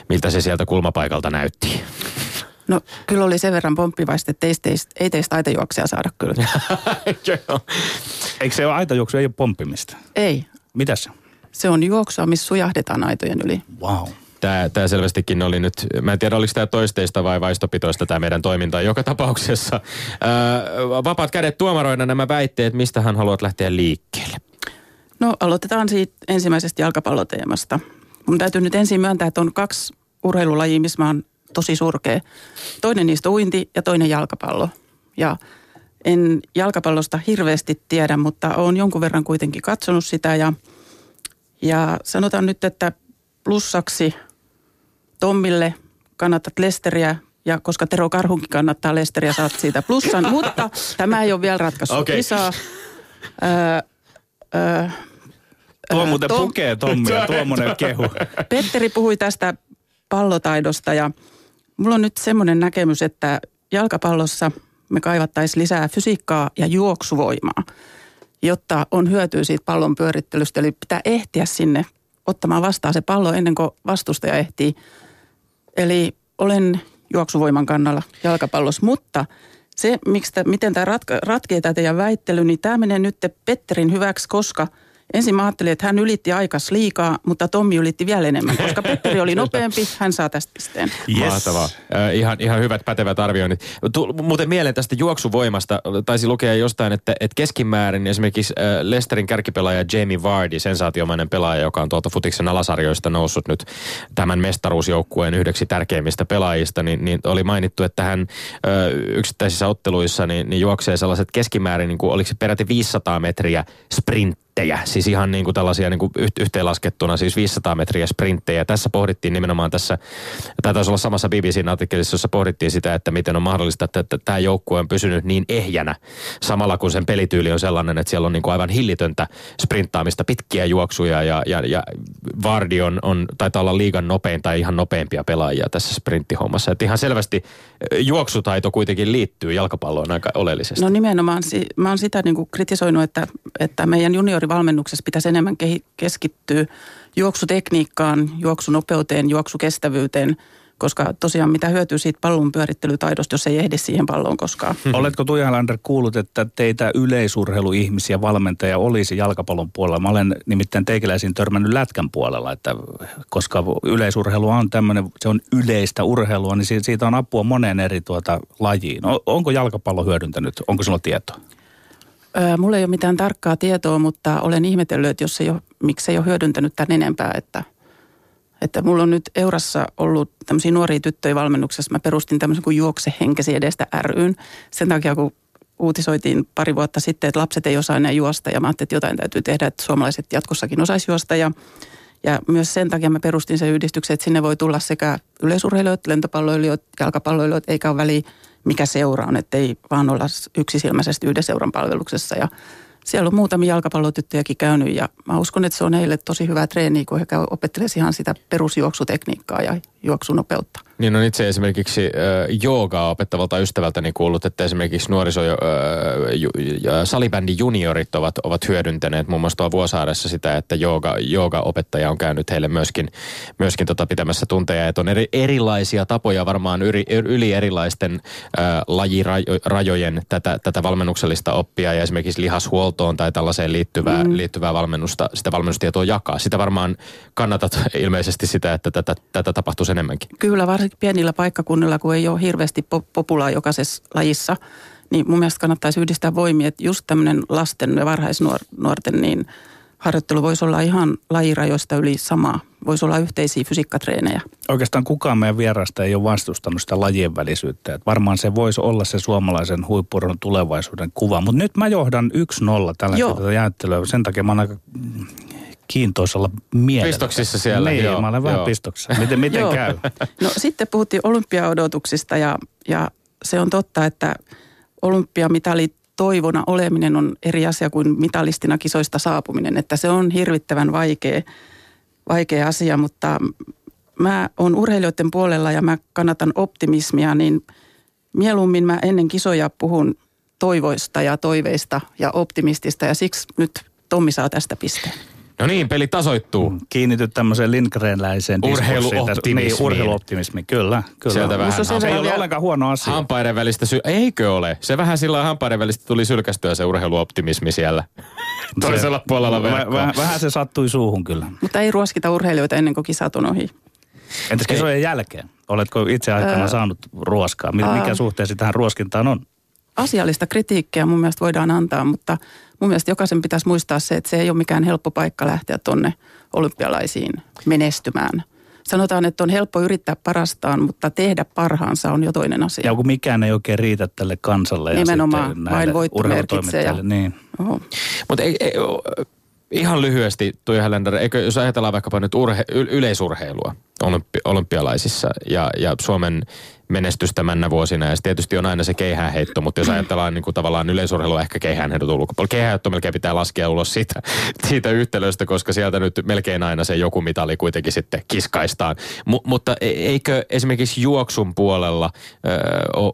Speaker 3: miltä se sieltä kulmapaikalta näytti.
Speaker 2: No kyllä oli sen verran pomppivaista, että ei teistä, ei teistä aitajuoksia saada kyllä.
Speaker 1: Eikö se ole aitajuoksu, ei ole pomppimista?
Speaker 2: ei.
Speaker 1: Mitäs?
Speaker 2: Se on juoksua, missä sujahdetaan aitojen yli.
Speaker 1: Wow.
Speaker 3: Tämä, tämä selvästikin oli nyt, mä en tiedä oliko tämä toisteista vai vaistopitoista tämä meidän toiminta. Joka tapauksessa ää, vapaat kädet tuomaroina nämä väitteet, mistä hän haluat lähteä liikkeelle.
Speaker 2: No aloitetaan siitä ensimmäisestä jalkapalloteemasta. Mun täytyy nyt ensin myöntää, että on kaksi urheilulajia, missä mä oon tosi surkea. Toinen niistä uinti ja toinen jalkapallo. Ja en jalkapallosta hirveästi tiedä, mutta olen jonkun verran kuitenkin katsonut sitä ja, ja sanotaan nyt, että plussaksi Tommille kannatat Lesteriä ja koska Tero Karhunkin kannattaa Lesteriä, saat siitä plussan. mutta tämä ei ole vielä ratkaisu
Speaker 3: Okei.
Speaker 2: kisaa. Öö, öö,
Speaker 1: Tuo muuten
Speaker 2: Tom-
Speaker 1: pukee Tommia, tuommoinen kehu.
Speaker 2: Petteri puhui tästä pallotaidosta ja mulla on nyt semmoinen näkemys, että jalkapallossa me kaivattaisiin lisää fysiikkaa ja juoksuvoimaa, jotta on hyötyä siitä pallon pyörittelystä. Eli pitää ehtiä sinne ottamaan vastaan se pallo ennen kuin vastustaja ehtii. Eli olen juoksuvoiman kannalla jalkapallossa, mutta se, miksi tä, miten tämä ratkee tämä teidän väittely, niin tämä menee nyt Petterin hyväksi, koska ensin mä ajattelin, että hän ylitti aikas liikaa, mutta Tommi ylitti vielä enemmän, koska Petteri oli nopeampi, hän saa tästä pisteen.
Speaker 1: Yes.
Speaker 3: Mahtavaa. Äh, ihan, ihan hyvät pätevät arvioinnit. Tu, muuten mieleen tästä juoksuvoimasta. Taisi lukea jostain, että, että keskimäärin esimerkiksi äh, Lesterin kärkipelaaja Jamie Vardy, sensaatiomainen pelaaja, joka on tuolta futiksen alasarjoista noussut nyt tämän mestaruusjoukkueen yhdeksi tärkeimmistä pelaajista, niin, niin oli mainittu, että hän ö, yksittäisissä otteluissa niin, niin juoksee sellaiset keskimäärin, niin kuin, oliko se peräti 500 metriä sprinttejä, siis ihan niin kuin tällaisia niin kuin yht- yhteenlaskettuna, siis 500 metriä sprinttejä. Tässä pohdittiin nimenomaan tässä, tämä taisi olla samassa BBCn artikkelissa, jossa pohdittiin sitä, että miten on mahdollista, että, tämä joukkue on pysynyt niin ehjänä, samalla kun sen pelityyli on sellainen, että siellä on niin kuin aivan hillitöntä sprinttaamista, pitkiä juoksuja ja, ja, ja Vardi on, on, taitaa olla liigan nopein tai ihan nopeimpia pelaajia tässä sprinttihommassa. Että ihan selvästi juoksutaito kuitenkin liittyy jalkapalloon aika oleellisesti.
Speaker 2: No nimenomaan, mä oon sitä niin kuin kritisoinut, että, että meidän juniorivalmennuksessa pitäisi enemmän keskittyä juoksutekniikkaan, juoksunopeuteen, juoksukestävyyteen, koska tosiaan mitä hyötyy siitä pallon pyörittelytaidosta, jos ei ehdi siihen palloon koskaan.
Speaker 1: Oletko Tuijalander kuullut, että teitä yleisurheiluihmisiä, valmentajia olisi jalkapallon puolella? Mä olen nimittäin teikäläisiin törmännyt lätkän puolella, että koska yleisurheilu on tämmöinen, se on yleistä urheilua, niin si- siitä on apua moneen eri tuota lajiin. Onko jalkapallo hyödyntänyt, onko sinulla tietoa?
Speaker 2: Mulla ei ole mitään tarkkaa tietoa, mutta olen ihmetellyt, että jos ei ole, miksi ei ole hyödyntänyt tämän enempää, että, että mulla on nyt Eurassa ollut tämmöisiä nuoria tyttöjä valmennuksessa. Mä perustin tämmöisen kuin Juokse henkesi edestä ryn. Sen takia, kun uutisoitiin pari vuotta sitten, että lapset ei osaa enää juosta ja mä ajattelin, että jotain täytyy tehdä, että suomalaiset jatkossakin osaisi juosta ja ja myös sen takia mä perustin sen yhdistyksen, että sinne voi tulla sekä yleisurheilijoita, lentopalloilijoita, jalkapalloilijoita, eikä ole väliä mikä seura on, ettei vaan olla yksisilmäisesti yhden seuran palveluksessa. Ja siellä on muutamia jalkapallotyttöjäkin käynyt ja mä uskon, että se on heille tosi hyvä treeni, kun he käy opettelisivat ihan sitä perusjuoksutekniikkaa ja juoksunopeutta.
Speaker 3: Niin on itse esimerkiksi äh, joogaa opettavalta ystävältäni kuullut, että esimerkiksi nuoriso- äh, ju, ja salibändin juniorit ovat, ovat hyödyntäneet muun muassa tuolla Vuosaaressa sitä, että jooga, jooga-opettaja on käynyt heille myöskin, myöskin tota pitämässä tunteja. Että on eri, erilaisia tapoja varmaan yli, yli erilaisten äh, lajirajojen tätä, tätä valmennuksellista oppia ja esimerkiksi lihashuoltoon tai tällaiseen liittyvää, mm. liittyvää valmennusta, sitä valmennustietoa jakaa. Sitä varmaan kannatat ilmeisesti sitä, että tätä, tätä tapahtuisi enemmänkin.
Speaker 2: Kyllä, varsinkin pienillä paikkakunnilla, kun ei ole hirveästi po- populaa jokaisessa lajissa, niin mun mielestä kannattaisi yhdistää voimia, että just tämmöinen lasten ja varhaisnuorten niin harjoittelu voisi olla ihan lajirajoista yli samaa. Voisi olla yhteisiä fysiikkatreenejä.
Speaker 1: Oikeastaan kukaan meidän vierasta ei ole vastustanut sitä lajien välisyyttä. Että varmaan se voisi olla se suomalaisen huippurun tulevaisuuden kuva. Mutta nyt mä johdan 1-0 tällä hetkellä jäättelyä. Sen takia mä oon aika kiintoisella mielellä.
Speaker 3: Pistoksissa siellä,
Speaker 1: Niin,
Speaker 3: joo,
Speaker 1: mä olen vähän pistoksissa. Miten, miten käy?
Speaker 2: No sitten puhuttiin olympiaodotuksista ja, ja se on totta, että olympiamitali toivona oleminen on eri asia kuin mitalistina kisoista saapuminen. Että se on hirvittävän vaikea, vaikea asia, mutta mä oon urheilijoiden puolella ja mä kannatan optimismia, niin mieluummin mä ennen kisoja puhun toivoista ja toiveista ja optimistista ja siksi nyt Tommi saa tästä pisteen.
Speaker 3: No niin, peli tasoittuu.
Speaker 1: Kiinnityt tämmöiseen Lindgrenläiseen
Speaker 3: Urheiluoptimismiin.
Speaker 1: Niin, urheiluoptimismi, kyllä. kyllä.
Speaker 3: Sieltä vähän
Speaker 2: se
Speaker 1: Se ei ole ollenkaan huono asia.
Speaker 3: Hampaiden välistä sy- Eikö ole? Se vähän sillä hampaiden välistä tuli sylkästyä se urheiluoptimismi siellä. Toisella puolella
Speaker 1: Väh-
Speaker 3: verkkoa.
Speaker 1: väh- Vähän se sattui suuhun kyllä.
Speaker 2: Mutta ei ruoskita urheilijoita ennen kuin kisat on ohi.
Speaker 1: Entäs kisojen jälkeen? Oletko itse aikana saanut ruoskaa? Mi- Mikä suhteesi tähän ruoskintaan on?
Speaker 2: Asiallista kritiikkiä mun mielestä voidaan antaa, mutta mun mielestä jokaisen pitäisi muistaa se, että se ei ole mikään helppo paikka lähteä tonne olympialaisiin menestymään. Sanotaan, että on helppo yrittää parastaan, mutta tehdä parhaansa on jo toinen asia.
Speaker 1: Ja kun mikään ei oikein riitä tälle kansalle ja
Speaker 2: Nimenomaan,
Speaker 1: sitten
Speaker 2: vain
Speaker 1: näille
Speaker 2: voitto merkitsee ja-
Speaker 1: Niin.
Speaker 3: Mutta ei, ei, Ihan lyhyesti, Tuija Häländer, eikö, jos ajatellaan vaikkapa nyt urhe, yleisurheilua olympi, olympialaisissa ja, ja Suomen menestystä männä vuosina, ja tietysti on aina se keihäänheitto, mutta jos ajatellaan niin kuin tavallaan yleisurheilua ehkä keihäänheidon ulkopuolella. Keihäänheitto melkein pitää laskea ulos siitä, siitä yhtälöstä, koska sieltä nyt melkein aina se joku mitali kuitenkin sitten kiskaistaan. M- mutta e- eikö esimerkiksi juoksun puolella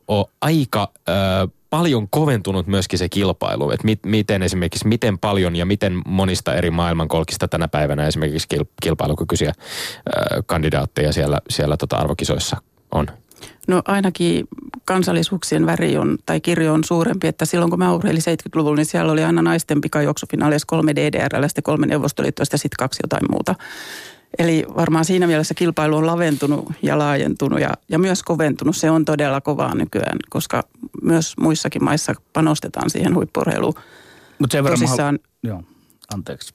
Speaker 3: ole aika... Ö, paljon koventunut myöskin se kilpailu, että mit, miten esimerkiksi, miten paljon ja miten monista eri maailmankolkista tänä päivänä esimerkiksi kil, kilpailukykyisiä ö, kandidaatteja siellä, siellä tota arvokisoissa on?
Speaker 2: No ainakin kansallisuuksien väri on, tai kirjo on suurempi, että silloin kun mä urheilin 70-luvulla, niin siellä oli aina naisten pikajuoksufinaaleissa kolme DDR, sitten kolme Neuvostoliittoista ja sitten kaksi jotain muuta. Eli varmaan siinä mielessä kilpailu on laventunut ja laajentunut ja, ja myös koventunut. Se on todella kovaa nykyään, koska myös muissakin maissa panostetaan siihen huippurheiluun.
Speaker 1: Mutta sen verran
Speaker 2: Tosissaan,
Speaker 1: mä, halu- joo, anteeksi.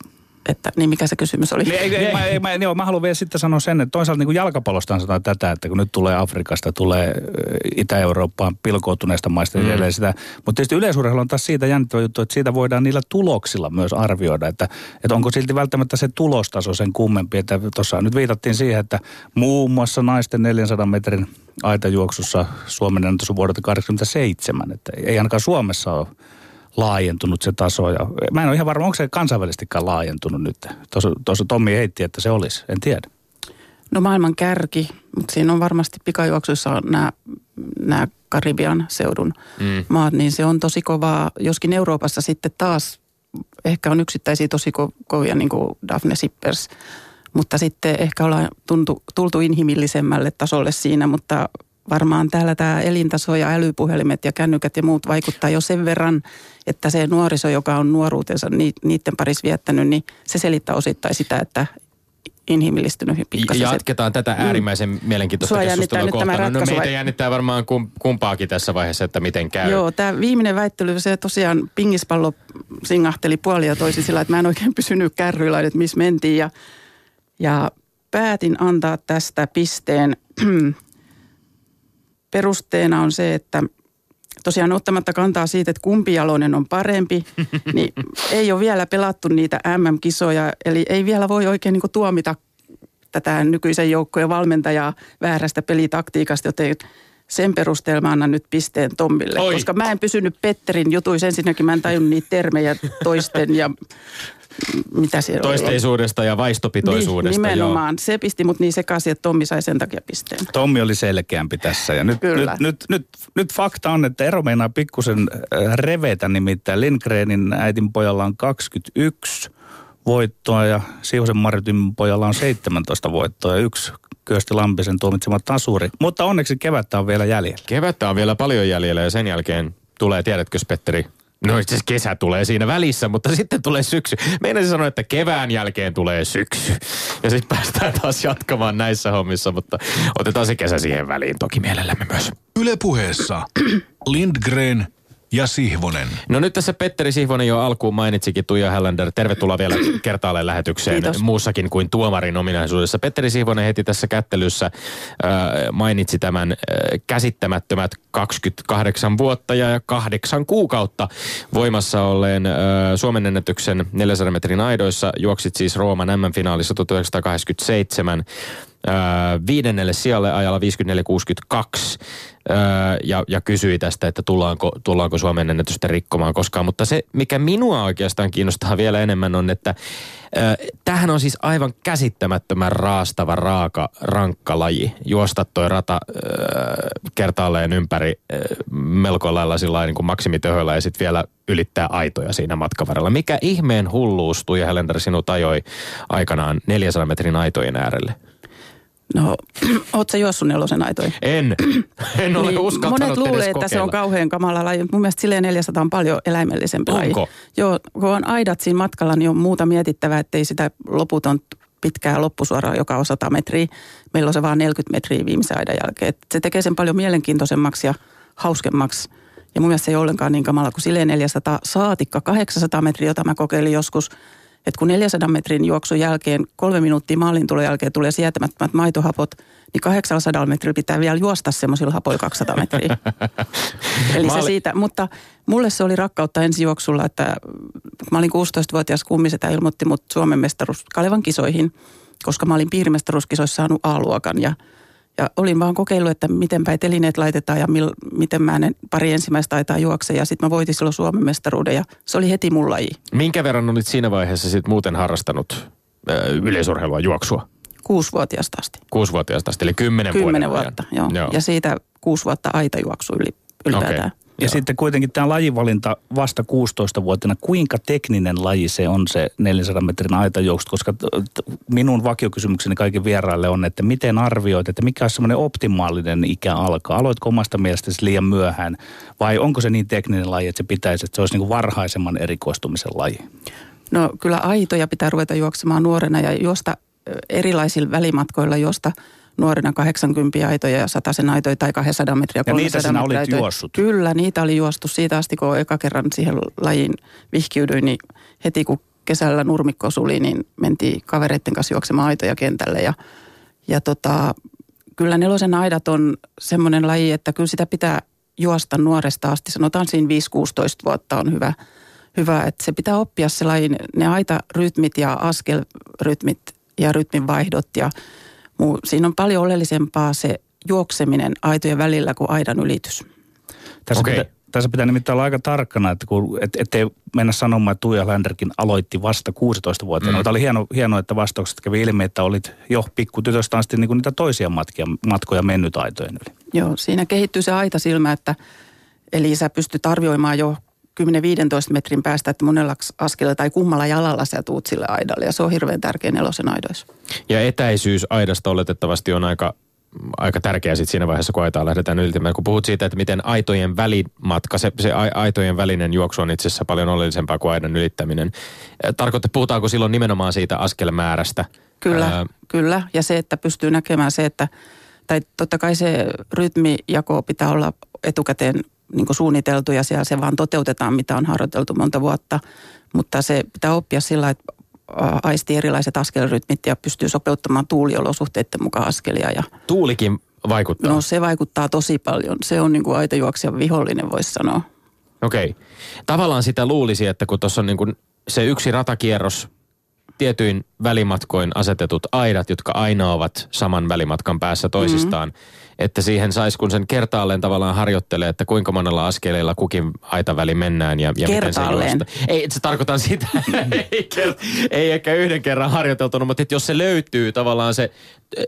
Speaker 2: Että niin mikä se kysymys oli?
Speaker 1: Niin, ei, ei, mä, ei, mä, joo, mä haluan vielä sitten sanoa sen, että toisaalta niin kuin jalkapallosta sanotaan tätä, että kun nyt tulee Afrikasta, tulee ö, Itä-Eurooppaan pilkoutuneista maista mm. ja sitä. Mutta tietysti yleisurheilu on taas siitä jännittävä juttu, että siitä voidaan niillä tuloksilla myös arvioida, että, että onko silti välttämättä se tulostaso sen kummempi. Että tuossa nyt viitattiin siihen, että muun muassa naisten 400 metrin aitajuoksussa Suomen ennätys on vuodelta 87, että ei ainakaan Suomessa ole laajentunut se taso. Ja mä en ole ihan varma, onko se kansainvälistikään laajentunut nyt. Tuossa, tuossa Tommi heitti, että se olisi. En tiedä.
Speaker 2: No maailman kärki, mutta siinä on varmasti pikajuoksuissa nämä, nämä Karibian seudun mm. maat, niin se on tosi kovaa. Joskin Euroopassa sitten taas ehkä on yksittäisiä tosi ko- kovia, niin kuin Daphne Sippers, mutta sitten ehkä ollaan tuntu, tultu inhimillisemmälle tasolle siinä, mutta varmaan täällä tämä elintaso ja älypuhelimet ja kännykät ja muut vaikuttaa jo sen verran, että se nuoriso, joka on nuoruutensa ni, niiden parissa viettänyt, niin se selittää osittain sitä, että inhimillistynyt pikkasen. se-
Speaker 3: Jatketaan tätä äärimmäisen mm. mielenkiintoista
Speaker 2: Sua
Speaker 3: keskustelua
Speaker 2: nyt tämä
Speaker 3: kohtaan. No, no meitä
Speaker 2: vai-
Speaker 3: jännittää varmaan kum, kumpaakin tässä vaiheessa, että miten käy.
Speaker 2: Joo, tämä viimeinen väittely, se tosiaan pingispallo singahteli puoli ja toisin sillä, että mä en oikein pysynyt kärryillä, että missä mentiin. Ja, ja päätin antaa tästä pisteen. Perusteena on se, että tosiaan ottamatta kantaa siitä, että kumpi jaloinen on parempi, niin ei ole vielä pelattu niitä MM-kisoja, eli ei vielä voi oikein niin tuomita tätä nykyisen joukkojen valmentajaa väärästä pelitaktiikasta, joten sen perusteella mä annan nyt pisteen Tommille.
Speaker 3: Oi.
Speaker 2: Koska mä en pysynyt Petterin jutuissa. Ensinnäkin mä en tajunnut niitä termejä toisten ja mitä siellä oli.
Speaker 3: Toisteisuudesta ja vaistopitoisuudesta.
Speaker 2: Niin, nimenomaan. Se pisti mut niin sekaisin, että Tommi sai sen takia pisteen.
Speaker 1: Tommi oli selkeämpi tässä. Ja nyt,
Speaker 2: Kyllä.
Speaker 1: nyt, nyt, nyt, nyt fakta on, että ero meinaa pikkusen äh, revetä, nimittäin Lindgrenin äitin pojalla on 21 voittoa ja Siusen Martin pojalla on 17 voittoa ja yksi Kyösti Lampisen tuomitsema tasuri. Mutta onneksi kevättä on vielä jäljellä.
Speaker 3: Kevättä on vielä paljon jäljellä ja sen jälkeen tulee, tiedätkö Petteri? No itse asiassa kesä tulee siinä välissä, mutta sitten tulee syksy. Meidän sanoa, että kevään jälkeen tulee syksy. Ja sitten päästään taas jatkamaan näissä hommissa, mutta otetaan se kesä siihen väliin toki mielellämme myös.
Speaker 4: Ylepuheessa Lindgren ja Sihvonen.
Speaker 3: No nyt tässä Petteri Sihvonen jo alkuun mainitsikin Tuija Hällander. Tervetuloa vielä kertaalleen lähetykseen
Speaker 2: Kiitos.
Speaker 3: muussakin kuin tuomarin ominaisuudessa. Petteri Sihvonen heti tässä kättelyssä äh, mainitsi tämän äh, käsittämättömät 28 vuotta ja kahdeksan kuukautta voimassa olleen äh, Suomen ennätyksen 400 metrin aidoissa. Juoksit siis Rooman MM-finaalissa 1987 äh, viidennelle sijalle ajalla 54-62 ja, ja kysyi tästä, että tullaanko, tullaanko Suomen ennätystä rikkomaan koskaan. Mutta se, mikä minua oikeastaan kiinnostaa vielä enemmän on, että öö, tämähän on siis aivan käsittämättömän raastava, raaka, rankka laji. Juosta toi rata öö, kertaalleen ympäri öö, melko lailla sillä niin kuin maksimitöhöllä ja sitten vielä ylittää aitoja siinä matkan varrella. Mikä ihmeen hulluus Tuija Helender sinut ajoi aikanaan 400 metrin aitojen äärelle?
Speaker 2: No, oot sä juossut nelosen aitoihin?
Speaker 3: En. En ole
Speaker 2: Niin,
Speaker 3: uskaltanut
Speaker 2: Monet luulee, että se on
Speaker 3: kokeilla.
Speaker 2: kauhean kamala laji. Mun mielestä silleen 400 on paljon eläimellisempi laji.
Speaker 3: Onko?
Speaker 2: Joo, kun on aidat siinä matkalla, niin on muuta mietittävää, ettei sitä loputon pitkää loppusuoraa, joka on 100 metriä. Meillä on se vaan 40 metriä viimeisen aidan jälkeen. Et se tekee sen paljon mielenkiintoisemmaksi ja hauskemmaksi. Ja mun mielestä se ei ollenkaan niin kamala kuin silleen 400 saatikka 800 metriä, jota mä kokeilin joskus. Että kun 400 metrin juoksun jälkeen, kolme minuuttia maalin tulon jälkeen tulee sietämättömät maitohapot, niin 800 metrillä pitää vielä juosta semmoisilla hapoilla 200 metriä. Eli se siitä, mutta mulle se oli rakkautta ensijuoksulla, että kun mä olin 16-vuotias kummisetä ilmoitti mut Suomen mestaruus Kalevan kisoihin, koska mä olin piirimestaruuskisoissa saanut A-luokan ja ja olin vaan kokeillut, että miten päin telineet laitetaan ja mil, miten mä ne pari ensimmäistä taitaa juokse. Ja sitten mä voitin silloin Suomen mestaruuden ja se oli heti mun laji.
Speaker 3: Minkä verran olit siinä vaiheessa sit muuten harrastanut ö, yleisurheilua, juoksua?
Speaker 2: Kuusivuotiaasta asti.
Speaker 3: Kuusivuotiaasta asti, eli kymmenen,
Speaker 2: Kymmenen
Speaker 3: vuoden
Speaker 2: vuotta,
Speaker 3: ajan.
Speaker 2: joo. Ja siitä kuusi vuotta aitajuoksu yli, ylipäätään.
Speaker 3: Okei.
Speaker 1: Ja
Speaker 3: Joo.
Speaker 1: sitten kuitenkin tämä lajivalinta vasta 16-vuotiaana, kuinka tekninen laji se on se 400 metrin aitajuoksu, koska minun vakiokysymykseni kaiken vieraille on, että miten arvioit, että mikä on semmoinen optimaalinen ikä alkaa? Aloitko omasta mielestäsi liian myöhään vai onko se niin tekninen laji, että se pitäisi, että se olisi niin kuin varhaisemman erikoistumisen laji?
Speaker 2: No kyllä aitoja pitää ruveta juoksemaan nuorena ja josta erilaisilla välimatkoilla, josta nuorena 80 aitoja ja 100 aitoja tai 200 metriä.
Speaker 1: Ja niitä
Speaker 2: 300
Speaker 1: sinä olit
Speaker 2: aitoja.
Speaker 1: juossut?
Speaker 2: Kyllä, niitä oli juostu siitä asti, kun eka kerran siihen lajiin vihkiydyin, niin heti kun kesällä nurmikko suli, niin mentiin kavereiden kanssa juoksemaan aitoja kentälle ja, ja tota, kyllä nelosen aidat on semmoinen laji, että kyllä sitä pitää juosta nuoresta asti. Sanotaan siinä 5-16 vuotta on hyvä, hyvä, että se pitää oppia se laji, ne aitarytmit ja askelrytmit ja rytminvaihdot ja. Siinä on paljon oleellisempaa se juokseminen aitojen välillä kuin aidan ylitys.
Speaker 1: Tässä,
Speaker 3: Okei.
Speaker 1: pitää, tässä pitää nimittäin olla aika tarkkana, että kun, et, ettei mennä sanomaan, että Tuija Länderkin aloitti vasta 16-vuotiaana. Mm. Tämä oli hieno, hieno, että vastaukset kävi ilmi, että olit jo pikkutytöstä asti niin kuin niitä toisia matkia, matkoja mennyt aitojen yli.
Speaker 2: Joo, siinä kehittyy se aitasilmä, että eli sä pystyt arvioimaan jo 10-15 metrin päästä, että monella askelella tai kummalla jalalla sä tuut sille aidalle. Ja se on hirveän tärkeä nelosen aidoissa.
Speaker 3: Ja etäisyys aidasta oletettavasti on aika, aika tärkeä sit siinä vaiheessa, kun aitaa lähdetään ylittämään. Kun puhut siitä, että miten aitojen välimatka, se, se ai- aitojen välinen juoksu on itse asiassa paljon oleellisempaa kuin aidan ylittäminen. Tarkoittaa, puhutaanko silloin nimenomaan siitä askelmäärästä?
Speaker 2: Kyllä,
Speaker 3: Ää,
Speaker 2: kyllä. Ja se, että pystyy näkemään se, että, tai totta kai se rytmijako pitää olla etukäteen niin kuin suunniteltu ja siellä se vaan toteutetaan, mitä on harjoiteltu monta vuotta. Mutta se pitää oppia sillä, että aistii erilaiset askelrytmit ja pystyy sopeuttamaan tuuliolosuhteiden mukaan askelia. Ja,
Speaker 3: Tuulikin vaikuttaa.
Speaker 2: no se vaikuttaa tosi paljon. Se on niin kuin aitajuoksijan vihollinen, voisi sanoa.
Speaker 3: Okei. Tavallaan sitä luulisi, että kun tuossa on niin kuin se yksi ratakierros, tietyin välimatkoin asetetut aidat, jotka aina ovat saman välimatkan päässä toisistaan, mm-hmm. Että siihen saisi, kun sen kertaalleen tavallaan harjoittelee, että kuinka monella askeleella kukin aitaväli mennään ja, ja miten se juosta. Ei, se tarkoittaa sitä, ei, ei ehkä yhden kerran harjoiteltuna, mutta että jos se löytyy tavallaan se,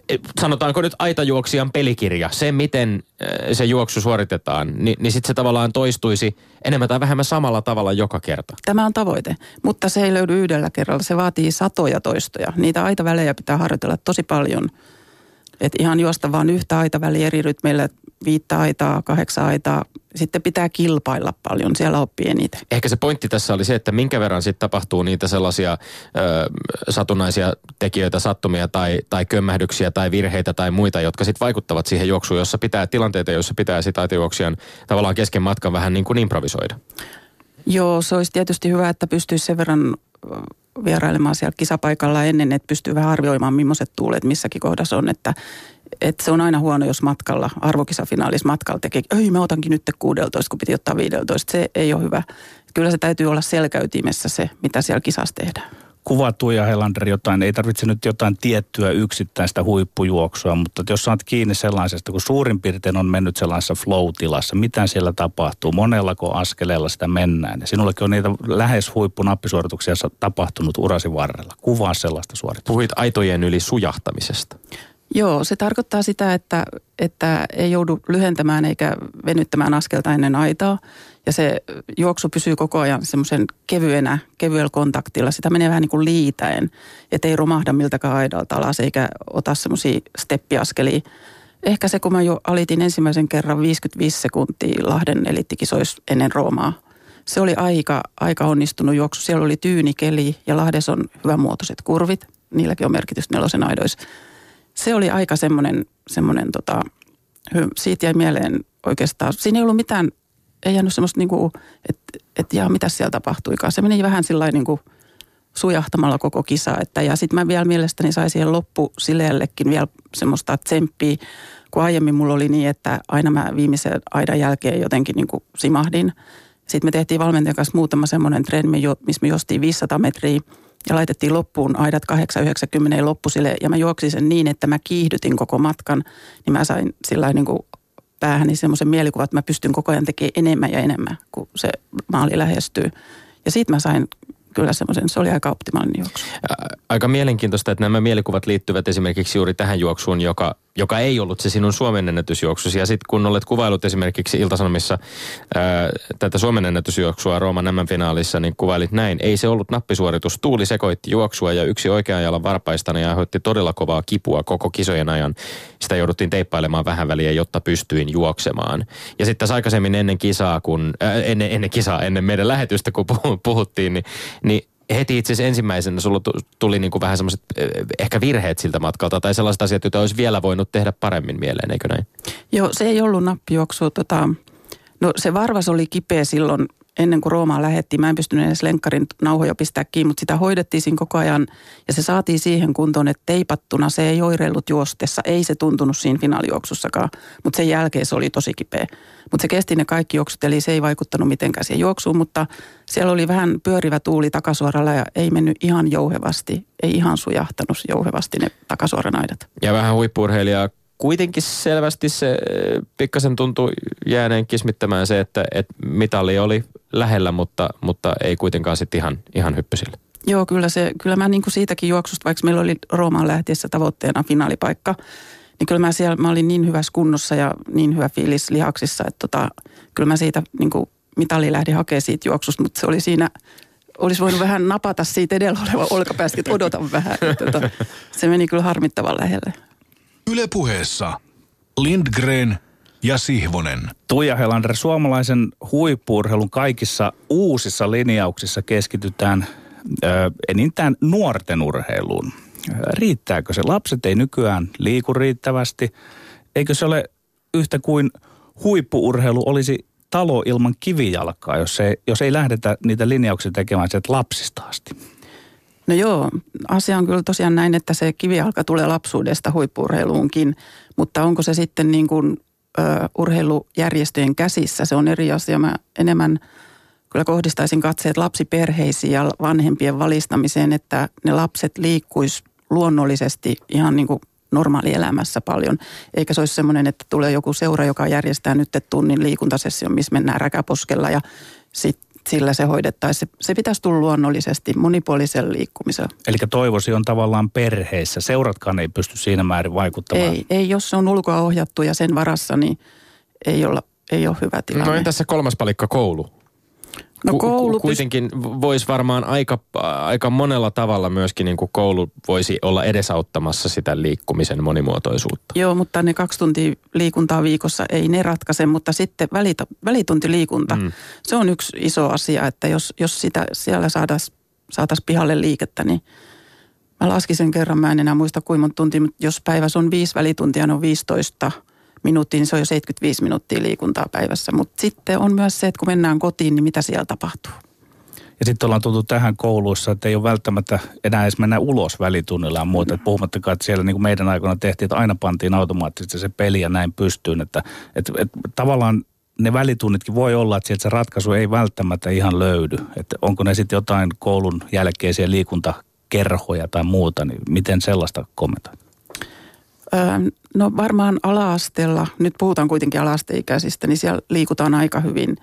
Speaker 3: eh, sanotaanko nyt aitajuoksijan pelikirja, se miten eh, se juoksu suoritetaan, niin, niin sitten se tavallaan toistuisi enemmän tai vähemmän samalla tavalla joka kerta.
Speaker 2: Tämä on tavoite, mutta se ei löydy yhdellä kerralla. Se vaatii satoja toistoja. Niitä aitavälejä pitää harjoitella tosi paljon. Et ihan juosta vaan yhtä aitaväliä eri rytmeillä, viittä aitaa, kahdeksan aitaa. Sitten pitää kilpailla paljon, siellä oppii eniten.
Speaker 3: Ehkä se pointti tässä oli se, että minkä verran sitten tapahtuu niitä sellaisia ö, satunnaisia tekijöitä, sattumia tai, tai kömmähdyksiä tai virheitä tai muita, jotka sitten vaikuttavat siihen juoksuun, jossa pitää tilanteita, joissa pitää sitä aitajuoksijan tavallaan kesken matkan vähän niin kuin improvisoida.
Speaker 2: Joo, se olisi tietysti hyvä, että pystyisi sen verran vierailemaan siellä kisapaikalla ennen, että pystyy vähän arvioimaan, millaiset tuulet missäkin kohdassa on. Että, että se on aina huono, jos matkalla, arvokisafinaalissa matkalla tekee, ei mä otankin nyt 16, kun piti ottaa 15. Se ei ole hyvä. Kyllä se täytyy olla selkäytimessä se, mitä siellä kisassa tehdään.
Speaker 1: Kuva Tuija Helander jotain, ei tarvitse nyt jotain tiettyä yksittäistä huippujuoksua, mutta jos saat kiinni sellaisesta, kun suurin piirtein on mennyt sellaisessa flow-tilassa, mitä siellä tapahtuu, monellako askeleella sitä mennään. Ja sinullekin on niitä lähes huippunappisuorituksia sa- tapahtunut urasi varrella. Kuvaa sellaista suoritusta.
Speaker 3: Puhuit aitojen yli sujahtamisesta.
Speaker 2: Joo, se tarkoittaa sitä, että, että ei joudu lyhentämään eikä venyttämään askelta ennen aitaa. Ja se juoksu pysyy koko ajan semmoisen kevyenä, kevyellä kontaktilla. Sitä menee vähän niin kuin liitäen, ettei romahda miltäkään aidalta alas eikä ota semmoisia steppiaskelia. Ehkä se, kun mä jo alitin ensimmäisen kerran 55 sekuntia Lahden elittikisoissa ennen Roomaa. Se oli aika, aika onnistunut juoksu. Siellä oli tyyni keli ja Lahdessa on hyvänmuotoiset kurvit. Niilläkin on merkitystä nelosen aidoissa se oli aika semmoinen, semmoinen tota, siitä jäi mieleen oikeastaan. Siinä ei ollut mitään, ei jäänyt semmoista niinku, että et, jaa, mitä siellä tapahtuikaan. Se meni vähän sillä niin sujahtamalla koko kisa. Että, ja sitten mä vielä mielestäni sain siihen loppusileellekin vielä semmoista tsemppiä, kun aiemmin mulla oli niin, että aina mä viimeisen aidan jälkeen jotenkin niin kuin simahdin. Sitten me tehtiin valmentajan kanssa muutama semmoinen treeni, missä me jostiin 500 metriä ja laitettiin loppuun aidat 890 loppusille ja mä juoksin sen niin, että mä kiihdytin koko matkan, niin mä sain sillä niin kuin päähäni semmoisen mielikuvan, että mä pystyn koko ajan tekemään enemmän ja enemmän, kun se maali lähestyy. Ja siitä mä sain kyllä semmoisen, se oli aika optimaalinen juoksu.
Speaker 3: Aika mielenkiintoista, että nämä mielikuvat liittyvät esimerkiksi juuri tähän juoksuun, joka, joka ei ollut se sinun Suomen ennätysjuoksusi. Ja sitten kun olet kuvailut esimerkiksi Iltasanomissa ää, tätä Suomen ennätysjuoksua Rooman M-finaalissa, niin kuvailit näin. Ei se ollut nappisuoritus. Tuuli sekoitti juoksua ja yksi oikean jalan varpaistana ja aiheutti todella kovaa kipua koko kisojen ajan. Sitä jouduttiin teippailemaan vähän väliä, jotta pystyin juoksemaan. Ja sitten tässä aikaisemmin ennen kisaa, kun, äh, ennen, ennen kisaa, ennen meidän lähetystä, kun puhuttiin, niin niin heti itse asiassa ensimmäisenä sulla tuli niin kuin vähän semmoiset ehkä virheet siltä matkalta tai sellaiset asiat, joita olisi vielä voinut tehdä paremmin mieleen, eikö näin?
Speaker 2: Joo, se ei ollut nappijuoksu. Tota, no se varvas oli kipeä silloin ennen kuin Roomaan lähettiin. Mä en pystynyt edes lenkkarin nauhoja pistää kiinni, mutta sitä hoidettiin siinä koko ajan. Ja se saatiin siihen kuntoon, että teipattuna se ei oireillut juostessa. Ei se tuntunut siinä finaalijuoksussakaan, mutta sen jälkeen se oli tosi kipeä. Mutta se kesti ne kaikki juoksut, eli se ei vaikuttanut mitenkään siihen juoksuun, mutta siellä oli vähän pyörivä tuuli takasuoralla ja ei mennyt ihan jouhevasti, ei ihan sujahtanut jouhevasti ne takasuoran aidat.
Speaker 3: Ja vähän huippurheilijaa kuitenkin selvästi se pikkasen tuntui jääneen kismittämään se, että, että mitali oli lähellä, mutta, mutta ei kuitenkaan sitten ihan, ihan hyppysille.
Speaker 2: Joo, kyllä, se, kyllä mä niin kuin siitäkin juoksusta, vaikka meillä oli Roomaan lähtiessä tavoitteena finaalipaikka, niin kyllä mä siellä, mä olin niin hyvässä kunnossa ja niin hyvä fiilis lihaksissa, että tota, kyllä mä siitä niin kuin mitali lähdin hakemaan siitä juoksusta, mutta se oli siinä, olisi voinut vähän napata siitä edellä oleva olkapäästä, että odotan vähän. Että, tota, se meni kyllä harmittavan lähelle.
Speaker 4: Yle puheessa Lindgren ja Sihvonen.
Speaker 1: Tuija Helander, suomalaisen huippuurheilun kaikissa uusissa linjauksissa keskitytään ö, enintään nuorten urheiluun. Riittääkö se? Lapset ei nykyään liiku riittävästi. Eikö se ole yhtä kuin huippuurheilu olisi talo ilman kivijalkaa, jos ei, jos ei lähdetä niitä linjauksia tekemään sieltä lapsista asti?
Speaker 2: No joo, asia on kyllä tosiaan näin, että se kivijalka tulee lapsuudesta huippuurheiluunkin, mutta onko se sitten niin kuin ö, urheilujärjestöjen käsissä, se on eri asia. Mä enemmän kyllä kohdistaisin katseet lapsiperheisiin ja vanhempien valistamiseen, että ne lapset liikkuis luonnollisesti ihan niin kuin normaalielämässä paljon. Eikä se olisi semmoinen, että tulee joku seura, joka järjestää nyt tunnin liikuntasession, missä mennään räkäposkella ja sitten sillä se hoidettaisiin. Se, se pitäisi tulla luonnollisesti monipuolisen liikkumisella.
Speaker 1: Eli toivosi on tavallaan perheissä. Seuratkaan ei pysty siinä määrin vaikuttamaan.
Speaker 2: Ei, ei jos se on ulkoa ohjattu ja sen varassa, niin ei, olla, ei ole hyvä tilanne.
Speaker 3: No entäs se kolmas palikka koulu?
Speaker 2: No koulu
Speaker 3: kuitenkin voisi varmaan aika, aika monella tavalla myöskin niin kuin koulu voisi olla edesauttamassa sitä liikkumisen monimuotoisuutta.
Speaker 2: Joo, mutta ne kaksi tuntia liikuntaa viikossa ei ne ratkaise, mutta sitten välitä, välituntiliikunta, mm. se on yksi iso asia, että jos, jos sitä siellä saataisiin saatais pihalle liikettä, niin mä laskin sen kerran, mä en enää muista kuinka monta tuntia, mutta jos päivässä on viisi välituntia, on 15 – minuuttia, niin se on jo 75 minuuttia liikuntaa päivässä. Mutta sitten on myös se, että kun mennään kotiin, niin mitä siellä tapahtuu.
Speaker 1: Ja sitten ollaan tultu tähän kouluissa, että ei ole välttämättä enää edes mennä ulos välitunnilla ja muuta. Mm. puhumattakaan, että siellä niin kuin meidän aikana tehtiin, että aina pantiin automaattisesti se peli ja näin pystyyn. Että, että, että tavallaan ne välitunnitkin voi olla, että sieltä se ratkaisu ei välttämättä ihan löydy. Että onko ne sitten jotain koulun jälkeisiä liikuntakerhoja tai muuta, niin miten sellaista kommentoit?
Speaker 2: No varmaan ala-asteella, nyt puhutaan kuitenkin ala-asteikäisistä, niin siellä liikutaan aika hyvin.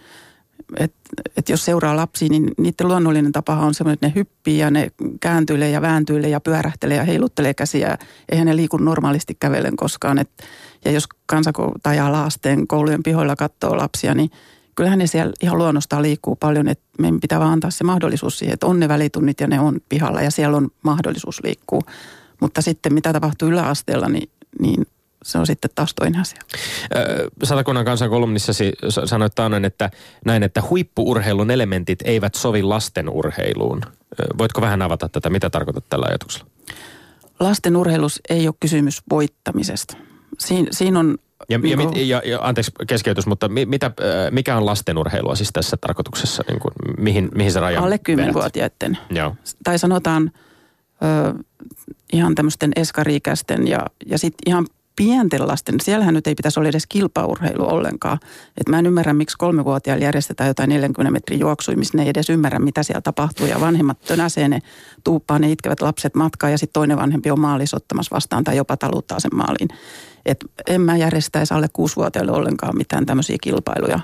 Speaker 2: Että et jos seuraa lapsia, niin niiden luonnollinen tapa on semmoinen, että ne hyppii ja ne kääntyilee ja vääntyilee ja pyörähtelee ja heiluttelee käsiä. Eihän ne liiku normaalisti kävellen koskaan. Et, ja jos kansako- tai ala-asteen koulujen pihoilla katsoo lapsia, niin kyllähän ne siellä ihan luonnostaan liikkuu paljon. Että meidän pitää vaan antaa se mahdollisuus siihen, että on ne välitunnit ja ne on pihalla ja siellä on mahdollisuus liikkua. Mutta sitten mitä tapahtuu yläasteella, niin niin se on sitten taas toinen asia.
Speaker 3: Satakunnan kansan kolumnissasi sanoit taannoin, että näin, että huippuurheilun elementit eivät sovi lasten urheiluun. Voitko vähän avata tätä? Mitä tarkoitat tällä ajatuksella?
Speaker 2: Lasten urheilus ei ole kysymys voittamisesta. Siin, siinä on
Speaker 3: Ja, ja, mit, ja, ja anteeksi keskeytys, mutta mi, mitä, mikä on lastenurheilua siis tässä tarkoituksessa? Niin kuin, mihin, mihin se raja
Speaker 2: alle
Speaker 3: vedät?
Speaker 2: 10-vuotiaiden.
Speaker 3: Joo.
Speaker 2: Tai sanotaan ö, ihan tämmöisten eskariikäisten ja, ja sitten ihan pienten lasten, siellähän nyt ei pitäisi olla edes kilpaurheilu ollenkaan. Et mä en ymmärrä, miksi kolmevuotiaille järjestetään jotain 40 metrin juoksuja, missä ne ei edes ymmärrä, mitä siellä tapahtuu. Ja vanhemmat tönäsee ne, tuuppaa ne itkevät lapset matkaa ja sitten toinen vanhempi on maalissa ottamassa vastaan tai jopa taluttaa sen maaliin. Et en mä järjestäisi alle kuusivuotiaille ollenkaan mitään tämmöisiä kilpailuja.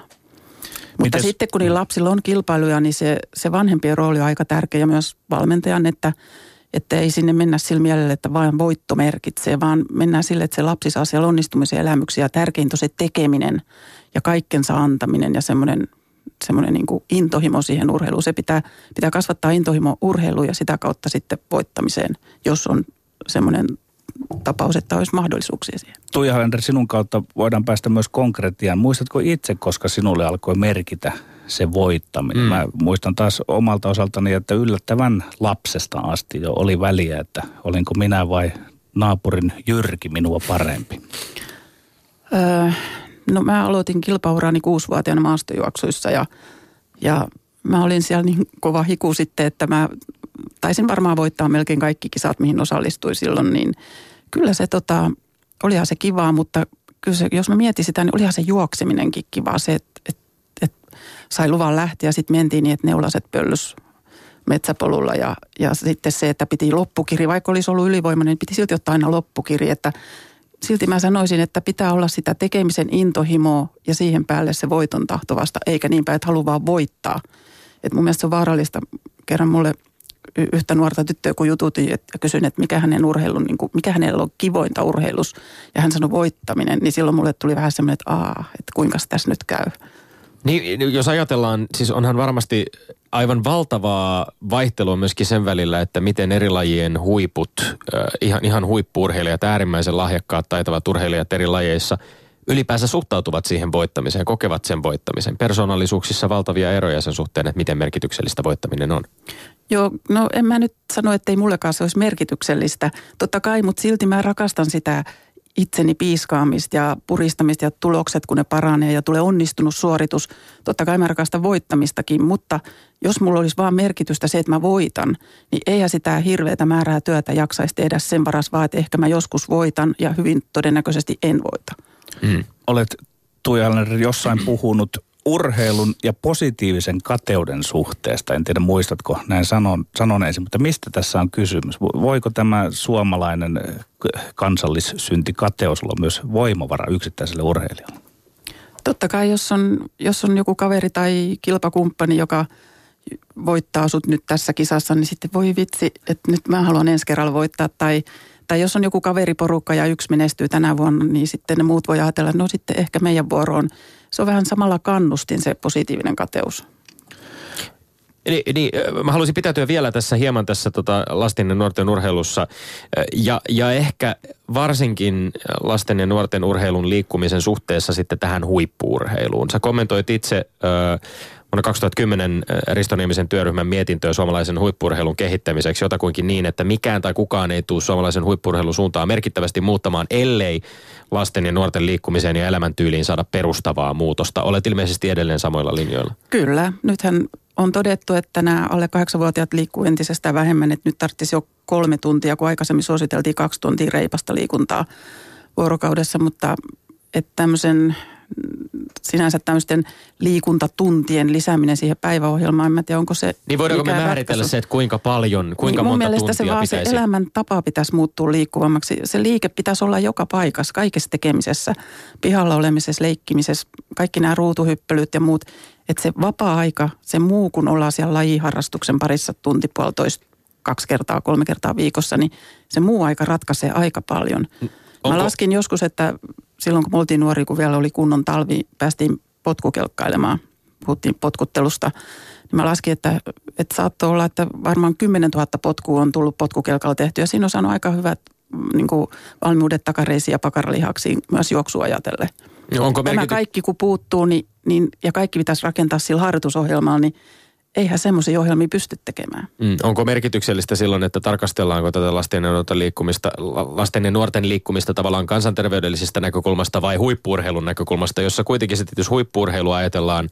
Speaker 2: Mutta
Speaker 1: Mites-
Speaker 2: sitten kun niillä lapsilla on kilpailuja, niin se, se vanhempien rooli on aika tärkeä ja myös valmentajan, että, että ei sinne mennä sillä mielellä, että vain voitto merkitsee, vaan mennään sille, että se lapsi saa siellä onnistumisia elämyksiä tärkeintä on se tekeminen ja kaikkensa antaminen ja semmoinen semmoinen niin intohimo siihen urheiluun. Se pitää, pitää kasvattaa intohimo urheiluun ja sitä kautta sitten voittamiseen, jos on semmoinen tapaus, että olisi mahdollisuuksia siihen.
Speaker 1: Tuija Hallender, sinun kautta voidaan päästä myös konkretiaan. Muistatko itse, koska sinulle alkoi merkitä se voittaminen?
Speaker 3: Mm.
Speaker 1: Mä muistan taas omalta osaltani, että yllättävän lapsesta asti jo oli väliä, että olinko minä vai naapurin Jyrki minua parempi.
Speaker 2: Öö, no mä aloitin kilpaurani kuusivuotiaana maastojuoksuissa ja, ja mä olin siellä niin kova hiku sitten, että mä taisin varmaan voittaa melkein kaikki kisat, mihin osallistuin silloin, niin kyllä se tota, olihan se kivaa, mutta kyllä se, jos mä mietin sitä, niin olihan se juokseminenkin kivaa se, sai luvan lähteä ja sitten mentiin niin, että neulaset pöllys metsäpolulla ja, ja sitten se, että piti loppukiri, vaikka olisi ollut ylivoimainen, niin piti silti ottaa aina loppukiri, että silti mä sanoisin, että pitää olla sitä tekemisen intohimoa ja siihen päälle se voiton tahto vasta, eikä niin päin, että haluaa vaan voittaa. Et mun mielestä se on vaarallista. Kerran mulle yhtä nuorta tyttöä, kun jututin ja kysyin, että mikä hänen urheilun, niin kuin, mikä hänellä on kivointa urheilus, ja hän sanoi voittaminen, niin silloin mulle tuli vähän semmoinen, että aa, että kuinka tässä nyt käy.
Speaker 3: Niin, jos ajatellaan, siis onhan varmasti aivan valtavaa vaihtelua myöskin sen välillä, että miten eri lajien huiput, ihan, ihan huippuurheilijat, äärimmäisen lahjakkaat, taitavat urheilijat eri lajeissa ylipäänsä suhtautuvat siihen voittamiseen, kokevat sen voittamisen. Persoonallisuuksissa valtavia eroja sen suhteen, että miten merkityksellistä voittaminen on.
Speaker 2: Joo, no en mä nyt sano, että ei mullekaan se olisi merkityksellistä. Totta kai, mutta silti mä rakastan sitä itseni piiskaamista ja puristamista ja tulokset, kun ne paranee ja tulee onnistunut suoritus. Totta kai mä rakastan voittamistakin, mutta jos mulla olisi vaan merkitystä se, että mä voitan, niin eihän sitä hirveätä määrää työtä jaksaisi tehdä sen varas vaan, että ehkä mä joskus voitan ja hyvin todennäköisesti en voita.
Speaker 3: Mm.
Speaker 1: Olet Tuija jossain puhunut urheilun ja positiivisen kateuden suhteesta. En tiedä muistatko näin sanon, sanoneesi, mutta mistä tässä on kysymys? Vo- Voiko tämä suomalainen eh, kansallissynti kateus olla myös voimavara yksittäiselle urheilijalle?
Speaker 2: Totta kai, jos on, jos on joku kaveri tai kilpakumppani, joka voittaa sut nyt tässä kisassa, niin sitten voi vitsi, että nyt mä haluan ensi kerralla voittaa. Tai, tai jos on joku kaveriporukka ja yksi menestyy tänä vuonna, niin sitten ne muut voi ajatella, no sitten ehkä meidän vuoro on. Se on vähän samalla kannustin se positiivinen kateus.
Speaker 3: Niin, niin, mä haluaisin pitäytyä vielä tässä hieman tässä tota lasten ja nuorten urheilussa ja, ja ehkä varsinkin lasten ja nuorten urheilun liikkumisen suhteessa sitten tähän huippuurheiluun. Sä kommentoit itse äh, vuonna 2010 äh, Risto Niemisen työryhmän mietintöä suomalaisen huippuurheilun kehittämiseksi jotakuinkin niin, että mikään tai kukaan ei tule suomalaisen huippuurheilun suuntaan merkittävästi muuttamaan, ellei lasten ja nuorten liikkumiseen ja elämäntyyliin saada perustavaa muutosta. Olet ilmeisesti edelleen samoilla linjoilla.
Speaker 2: Kyllä, nythän on todettu, että nämä alle kahdeksanvuotiaat liikkuu entisestään vähemmän, että nyt tarvitsisi jo kolme tuntia, kun aikaisemmin suositeltiin kaksi tuntia reipasta liikuntaa vuorokaudessa, mutta että tämmöisen sinänsä tämmöisten liikuntatuntien lisääminen siihen päiväohjelmaan, en mä tiedä, onko se
Speaker 3: Niin voidaanko me määritellä
Speaker 2: ratkaisu.
Speaker 3: se, että kuinka paljon, kuinka
Speaker 2: niin mun
Speaker 3: monta
Speaker 2: mielestä
Speaker 3: tuntia
Speaker 2: se vaan
Speaker 3: pitäisi?
Speaker 2: se elämäntapa pitäisi muuttua liikkuvammaksi. Se liike pitäisi olla joka paikassa, kaikessa tekemisessä, pihalla olemisessa, leikkimisessä, kaikki nämä ruutuhyppelyt ja muut. Että se vapaa-aika, se muu kun ollaan siellä lajiharrastuksen parissa tunti puolitoista, kaksi kertaa, kolme kertaa viikossa, niin se muu aika ratkaisee aika paljon.
Speaker 3: Onko-
Speaker 2: Mä laskin joskus, että silloin kun me oltiin nuori, kun vielä oli kunnon talvi, päästiin potkukelkkailemaan, puhuttiin potkuttelusta, niin mä laskin, että, että saattoi olla, että varmaan 10 000 potkua on tullut potkukelkalla tehty ja siinä on saanut aika hyvät niin kuin valmiudet takareisiin ja pakaralihaksiin myös juoksua ajatellen.
Speaker 3: Onko
Speaker 2: Tämä
Speaker 3: merkity...
Speaker 2: kaikki kun puuttuu niin, niin, ja kaikki pitäisi rakentaa sillä harjoitusohjelmalla, niin eihän semmoisia ohjelmia pysty tekemään.
Speaker 3: Mm. Onko merkityksellistä silloin, että tarkastellaanko tätä lasten ja nuorten liikkumista, lasten ja nuorten liikkumista tavallaan kansanterveydellisistä näkökulmasta vai huippuurheilun näkökulmasta, jossa kuitenkin sitten, jos huippuurheilua ajatellaan,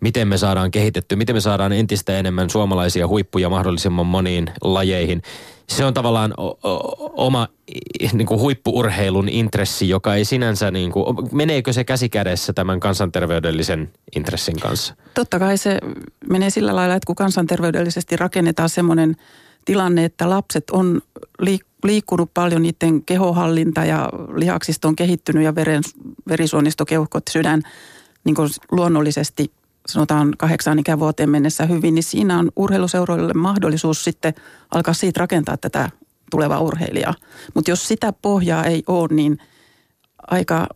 Speaker 3: miten me saadaan kehitetty, miten me saadaan entistä enemmän suomalaisia huippuja mahdollisimman moniin lajeihin. Se on tavallaan o- o- oma niin kuin huippuurheilun intressi, joka ei sinänsä, niin kuin, meneekö se käsi kädessä tämän kansanterveydellisen intressin kanssa?
Speaker 2: Totta kai se menee sillä lailla, että kun kansanterveydellisesti rakennetaan semmoinen tilanne, että lapset on liik- liikkunut paljon, niiden kehohallinta ja lihaksisto on kehittynyt ja veren, verisuonisto, keuhkot, sydän niin kuin luonnollisesti sanotaan kahdeksaan ikävuoteen mennessä hyvin, niin siinä on urheiluseuroille mahdollisuus sitten alkaa siitä rakentaa tätä tulevaa urheilijaa. Mutta jos sitä pohjaa ei ole, niin aika,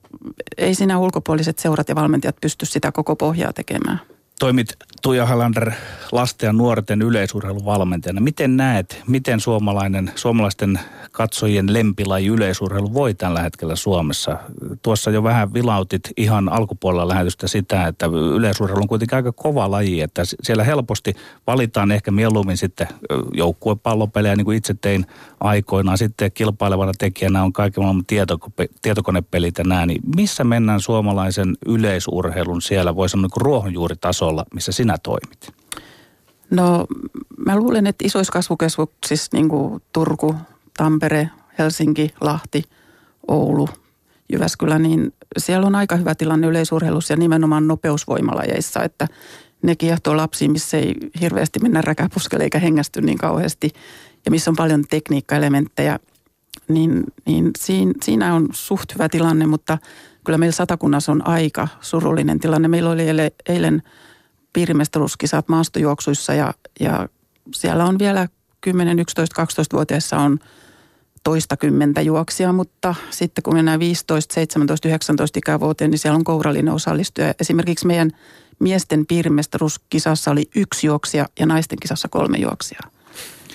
Speaker 2: ei siinä ulkopuoliset seurat ja valmentajat pysty sitä koko pohjaa tekemään.
Speaker 1: Toimit Tuija Halander lasten ja nuorten yleisurheilun valmentajana. Miten näet, miten suomalainen, suomalaisten katsojien lempilaji yleisurheilu voi tällä hetkellä Suomessa? Tuossa jo vähän vilautit ihan alkupuolella lähetystä sitä, että yleisurheilu on kuitenkin aika kova laji, että siellä helposti valitaan ehkä mieluummin sitten joukkuepallopelejä, niin kuin itse tein aikoinaan. Sitten kilpailevana tekijänä on kaiken maailman tietokonepelit ja nämä. Niin missä mennään suomalaisen yleisurheilun siellä, voi sanoa niin ruohonjuuritasolla, missä sinä toimit?
Speaker 2: No mä luulen, että isoissa kasvukeskuksissa niin kuin Turku, Tampere, Helsinki, Lahti, Oulu, Jyväskylä, niin siellä on aika hyvä tilanne yleisurheilussa ja nimenomaan nopeusvoimalajeissa, että ne kiehtoo lapsiin, missä ei hirveästi mennä räkäpuskelle eikä hengästy niin kauheasti ja missä on paljon tekniikkaelementtejä, niin, niin siinä, siinä on suht hyvä tilanne, mutta kyllä meillä satakunnassa on aika surullinen tilanne. Meillä oli eilen piirimestaruuskisat maastojuoksuissa ja, ja siellä on vielä 10, 11, 12-vuotiaissa on toista kymmentä juoksia, mutta sitten kun mennään 15, 17, 19 ikävuoteen, niin siellä on kourallinen osallistuja. Esimerkiksi meidän miesten piirimestaruuskisassa oli yksi juoksija ja naisten kisassa kolme juoksijaa.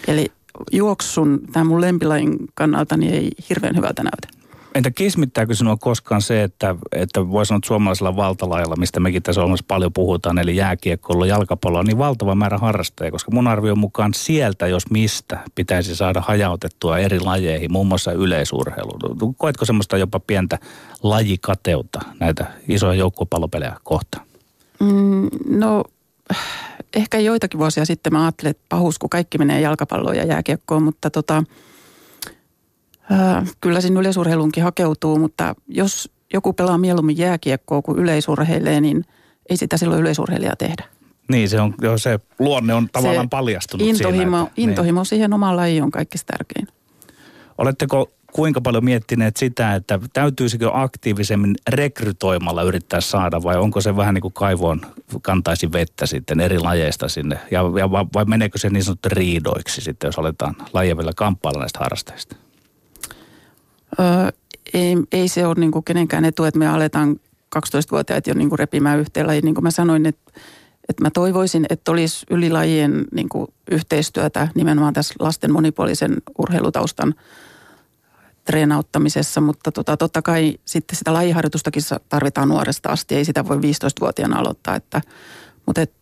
Speaker 2: Eli juoksun, tämä mun lempilajin kannalta, niin ei hirveän hyvältä näytä.
Speaker 1: Entä kismittääkö sinua koskaan se, että, että voi sanoa, että suomalaisella valtalailla, mistä mekin tässä on paljon puhutaan, eli jääkiekkoilla, jalkapalloa, niin valtava määrä harrastajia, koska mun arvion mukaan sieltä, jos mistä, pitäisi saada hajautettua eri lajeihin, muun muassa yleisurheiluun. Koetko semmoista jopa pientä lajikateutta näitä isoja joukkuepallopelejä kohtaan?
Speaker 2: Mm, no ehkä joitakin vuosia sitten mä ajattelin, että pahus, kun kaikki menee jalkapalloon ja jääkiekkoon, mutta tota, kyllä siinä yleisurheiluunkin hakeutuu, mutta jos joku pelaa mieluummin jääkiekkoa kuin yleisurheilee, niin ei sitä silloin yleisurheilijaa tehdä.
Speaker 1: Niin, se, on, jo se luonne on tavallaan
Speaker 2: se
Speaker 1: paljastunut
Speaker 2: intohimo,
Speaker 1: siinä. Että,
Speaker 2: intohimo niin. siihen omaan lajiin on kaikista tärkein.
Speaker 1: Oletteko kuinka paljon miettineet sitä, että täytyisikö aktiivisemmin rekrytoimalla yrittää saada vai onko se vähän niin kuin kaivoon kantaisi vettä sitten eri lajeista sinne ja, ja vai meneekö se niin sanottu riidoiksi sitten, jos aletaan lajien vielä kamppailla näistä harrasteista?
Speaker 2: Öö, ei, ei se ole niin kuin kenenkään etu, että me aletaan 12-vuotiaat jo niin kuin repimään yhteen lajiin. Niin kuin mä sanoin, että, että mä toivoisin, että olisi ylilajien niin kuin yhteistyötä nimenomaan tässä lasten monipuolisen urheilutaustan – treenauttamisessa, mutta tota, totta kai sitten sitä lajiharjoitustakin tarvitaan nuoresta asti, ei sitä voi 15-vuotiaana aloittaa, että, mutta et,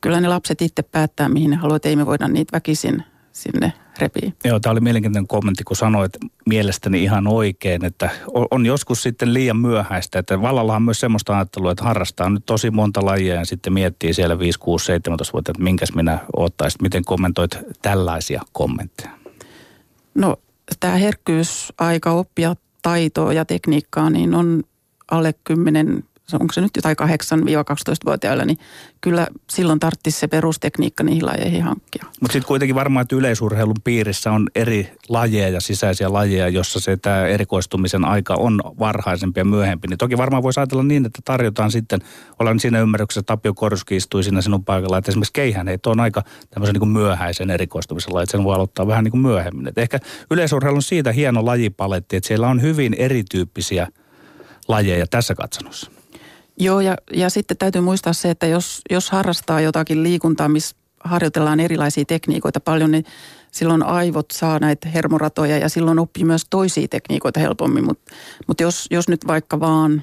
Speaker 2: kyllä ne lapset itse päättää, mihin ne haluavat, ei me voida niitä väkisin sinne repii.
Speaker 1: Joo, tämä oli mielenkiintoinen kommentti, kun sanoit mielestäni ihan oikein, että on joskus sitten liian myöhäistä, että vallalla on myös semmoista ajattelua, että harrastaa nyt tosi monta lajia ja sitten miettii siellä 5, 6, 17 vuotta, että minkäs minä ottaisin. Miten kommentoit tällaisia kommentteja?
Speaker 2: No tämä herkkyysaika oppia taitoa ja tekniikkaa, niin on alle 10 onko se nyt jotain 8-12-vuotiailla, niin kyllä silloin tarvitsisi se perustekniikka niihin lajeihin hankkia.
Speaker 1: Mutta sitten kuitenkin varmaan, että yleisurheilun piirissä on eri lajeja ja sisäisiä lajeja, jossa se tämä erikoistumisen aika on varhaisempi ja myöhempi. Niin toki varmaan voisi ajatella niin, että tarjotaan sitten, olen siinä ymmärryksessä, Tapio Korski istui siinä sinun paikalla, että esimerkiksi keihäneet on aika tämmöisen niin myöhäisen erikoistumisen laji, sen voi aloittaa vähän niin kuin myöhemmin. Et ehkä yleisurheilu on siitä hieno lajipaletti, että siellä on hyvin erityyppisiä lajeja tässä katsonossa.
Speaker 2: Joo, ja, ja sitten täytyy muistaa se, että jos, jos harrastaa jotakin liikuntaa, missä harjoitellaan erilaisia tekniikoita paljon, niin silloin aivot saa näitä hermoratoja ja silloin oppii myös toisia tekniikoita helpommin. Mutta mut jos, jos nyt vaikka vaan,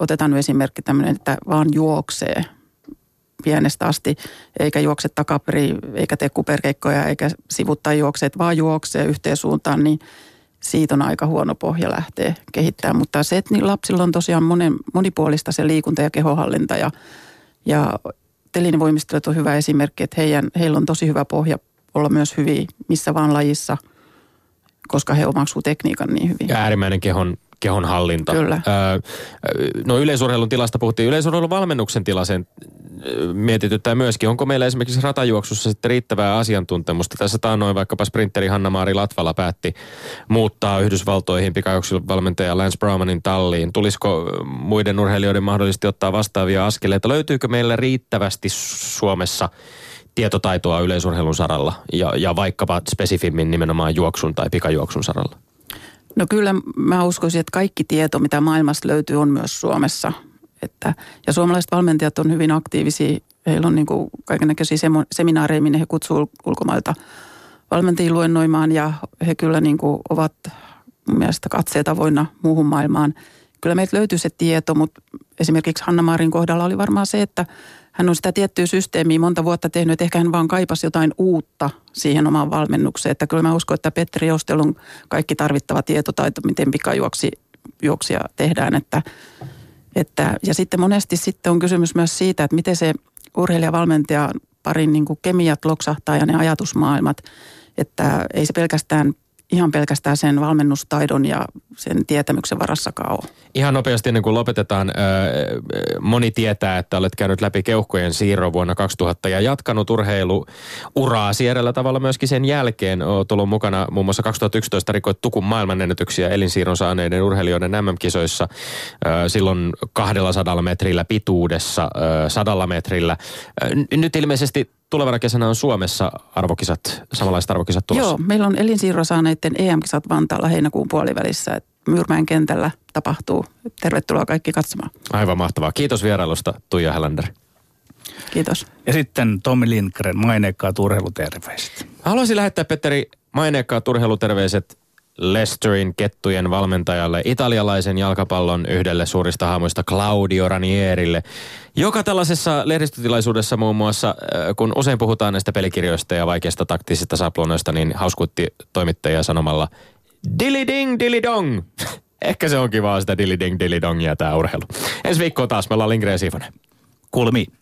Speaker 2: otetaan esimerkki tämmöinen, että vaan juoksee pienestä asti, eikä juokse takaperi, eikä tee kuperkeikkoja, eikä sivuttaa juokseet, vaan juoksee yhteen suuntaan, niin siitä on aika huono pohja lähteä kehittämään. Mutta se, että niin lapsilla on tosiaan monen, monipuolista se liikunta ja kehohallinta ja, ja telinivoimistelijat on hyvä esimerkki, että heidän, heillä on tosi hyvä pohja olla myös hyviä missä vaan lajissa, koska he omaksuu tekniikan niin hyvin.
Speaker 3: Ja äärimmäinen kehon, kehon hallinta.
Speaker 2: Kyllä.
Speaker 3: Öö, no yleisurheilun tilasta puhuttiin. Yleisurheilun valmennuksen tilasen mietityttää myöskin. Onko meillä esimerkiksi ratajuoksussa sitten riittävää asiantuntemusta? Tässä taannoin vaikkapa sprinteri Hanna-Maari Latvala päätti muuttaa Yhdysvaltoihin valmentaja Lance Browmanin talliin. Tulisiko muiden urheilijoiden mahdollisesti ottaa vastaavia askeleita? Löytyykö meillä riittävästi Suomessa tietotaitoa yleisurheilun saralla ja, ja vaikkapa spesifimmin nimenomaan juoksun tai pikajuoksun saralla?
Speaker 2: No kyllä mä uskoisin, että kaikki tieto, mitä maailmasta löytyy, on myös Suomessa. Että, ja suomalaiset valmentajat on hyvin aktiivisia. Heillä on niin kaikenlaisia seminaareja, minne he kutsuvat ulkomailta valmentajia luennoimaan ja he kyllä niin kuin ovat mun mielestä katseet avoinna muuhun maailmaan. Kyllä meiltä löytyy se tieto, mutta esimerkiksi Hanna Maarin kohdalla oli varmaan se, että hän on sitä tiettyä systeemiä monta vuotta tehnyt, että ehkä hän vaan kaipasi jotain uutta siihen omaan valmennukseen. Että kyllä mä uskon, että Petteri Jostel on kaikki tarvittava tietotaito, miten pikajuoksi juoksia tehdään. Että, että, ja sitten monesti sitten on kysymys myös siitä, että miten se urheilijavalmentaja parin niin kemiat loksahtaa ja ne ajatusmaailmat. Että ei se pelkästään ihan pelkästään sen valmennustaidon ja sen tietämyksen varassakaan ole.
Speaker 3: Ihan nopeasti ennen kuin lopetetaan, moni tietää, että olet käynyt läpi keuhkojen siirro vuonna 2000 ja jatkanut urheiluuraa sierrellä tavalla myöskin sen jälkeen. Olet tullut mukana muun muassa 2011 rikoit Tukun maailmanennätyksiä elinsiirron saaneiden urheilijoiden MM-kisoissa. Silloin 200 metrillä pituudessa, sadalla metrillä. Nyt ilmeisesti tulevana kesänä on Suomessa arvokisat, samanlaiset arvokisat tulossa.
Speaker 2: Joo, meillä on elinsiirro saaneiden EM-kisat Vantaalla heinäkuun puolivälissä. Myyrmäen kentällä tapahtuu. Tervetuloa kaikki katsomaan.
Speaker 3: Aivan mahtavaa. Kiitos vierailusta Tuija Helander.
Speaker 2: Kiitos.
Speaker 1: Ja sitten Tommi Lindgren, maineikkaat urheiluterveiset.
Speaker 3: Haluaisin lähettää Petteri maineikkaat urheiluterveiset Leicesterin kettujen valmentajalle, italialaisen jalkapallon yhdelle suurista haamuista Claudio Ranierille, joka tällaisessa lehdistötilaisuudessa muun muassa, äh, kun usein puhutaan näistä pelikirjoista ja vaikeista taktisista sapluunoista, niin hauskutti toimittajia sanomalla Dilly ding, dilly dong. Ehkä se onkin vaan sitä dilly ding, dilly dongia tämä urheilu. Ensi viikkoa taas, me ollaan Lindgren ja Sifonen.
Speaker 1: Kulmi.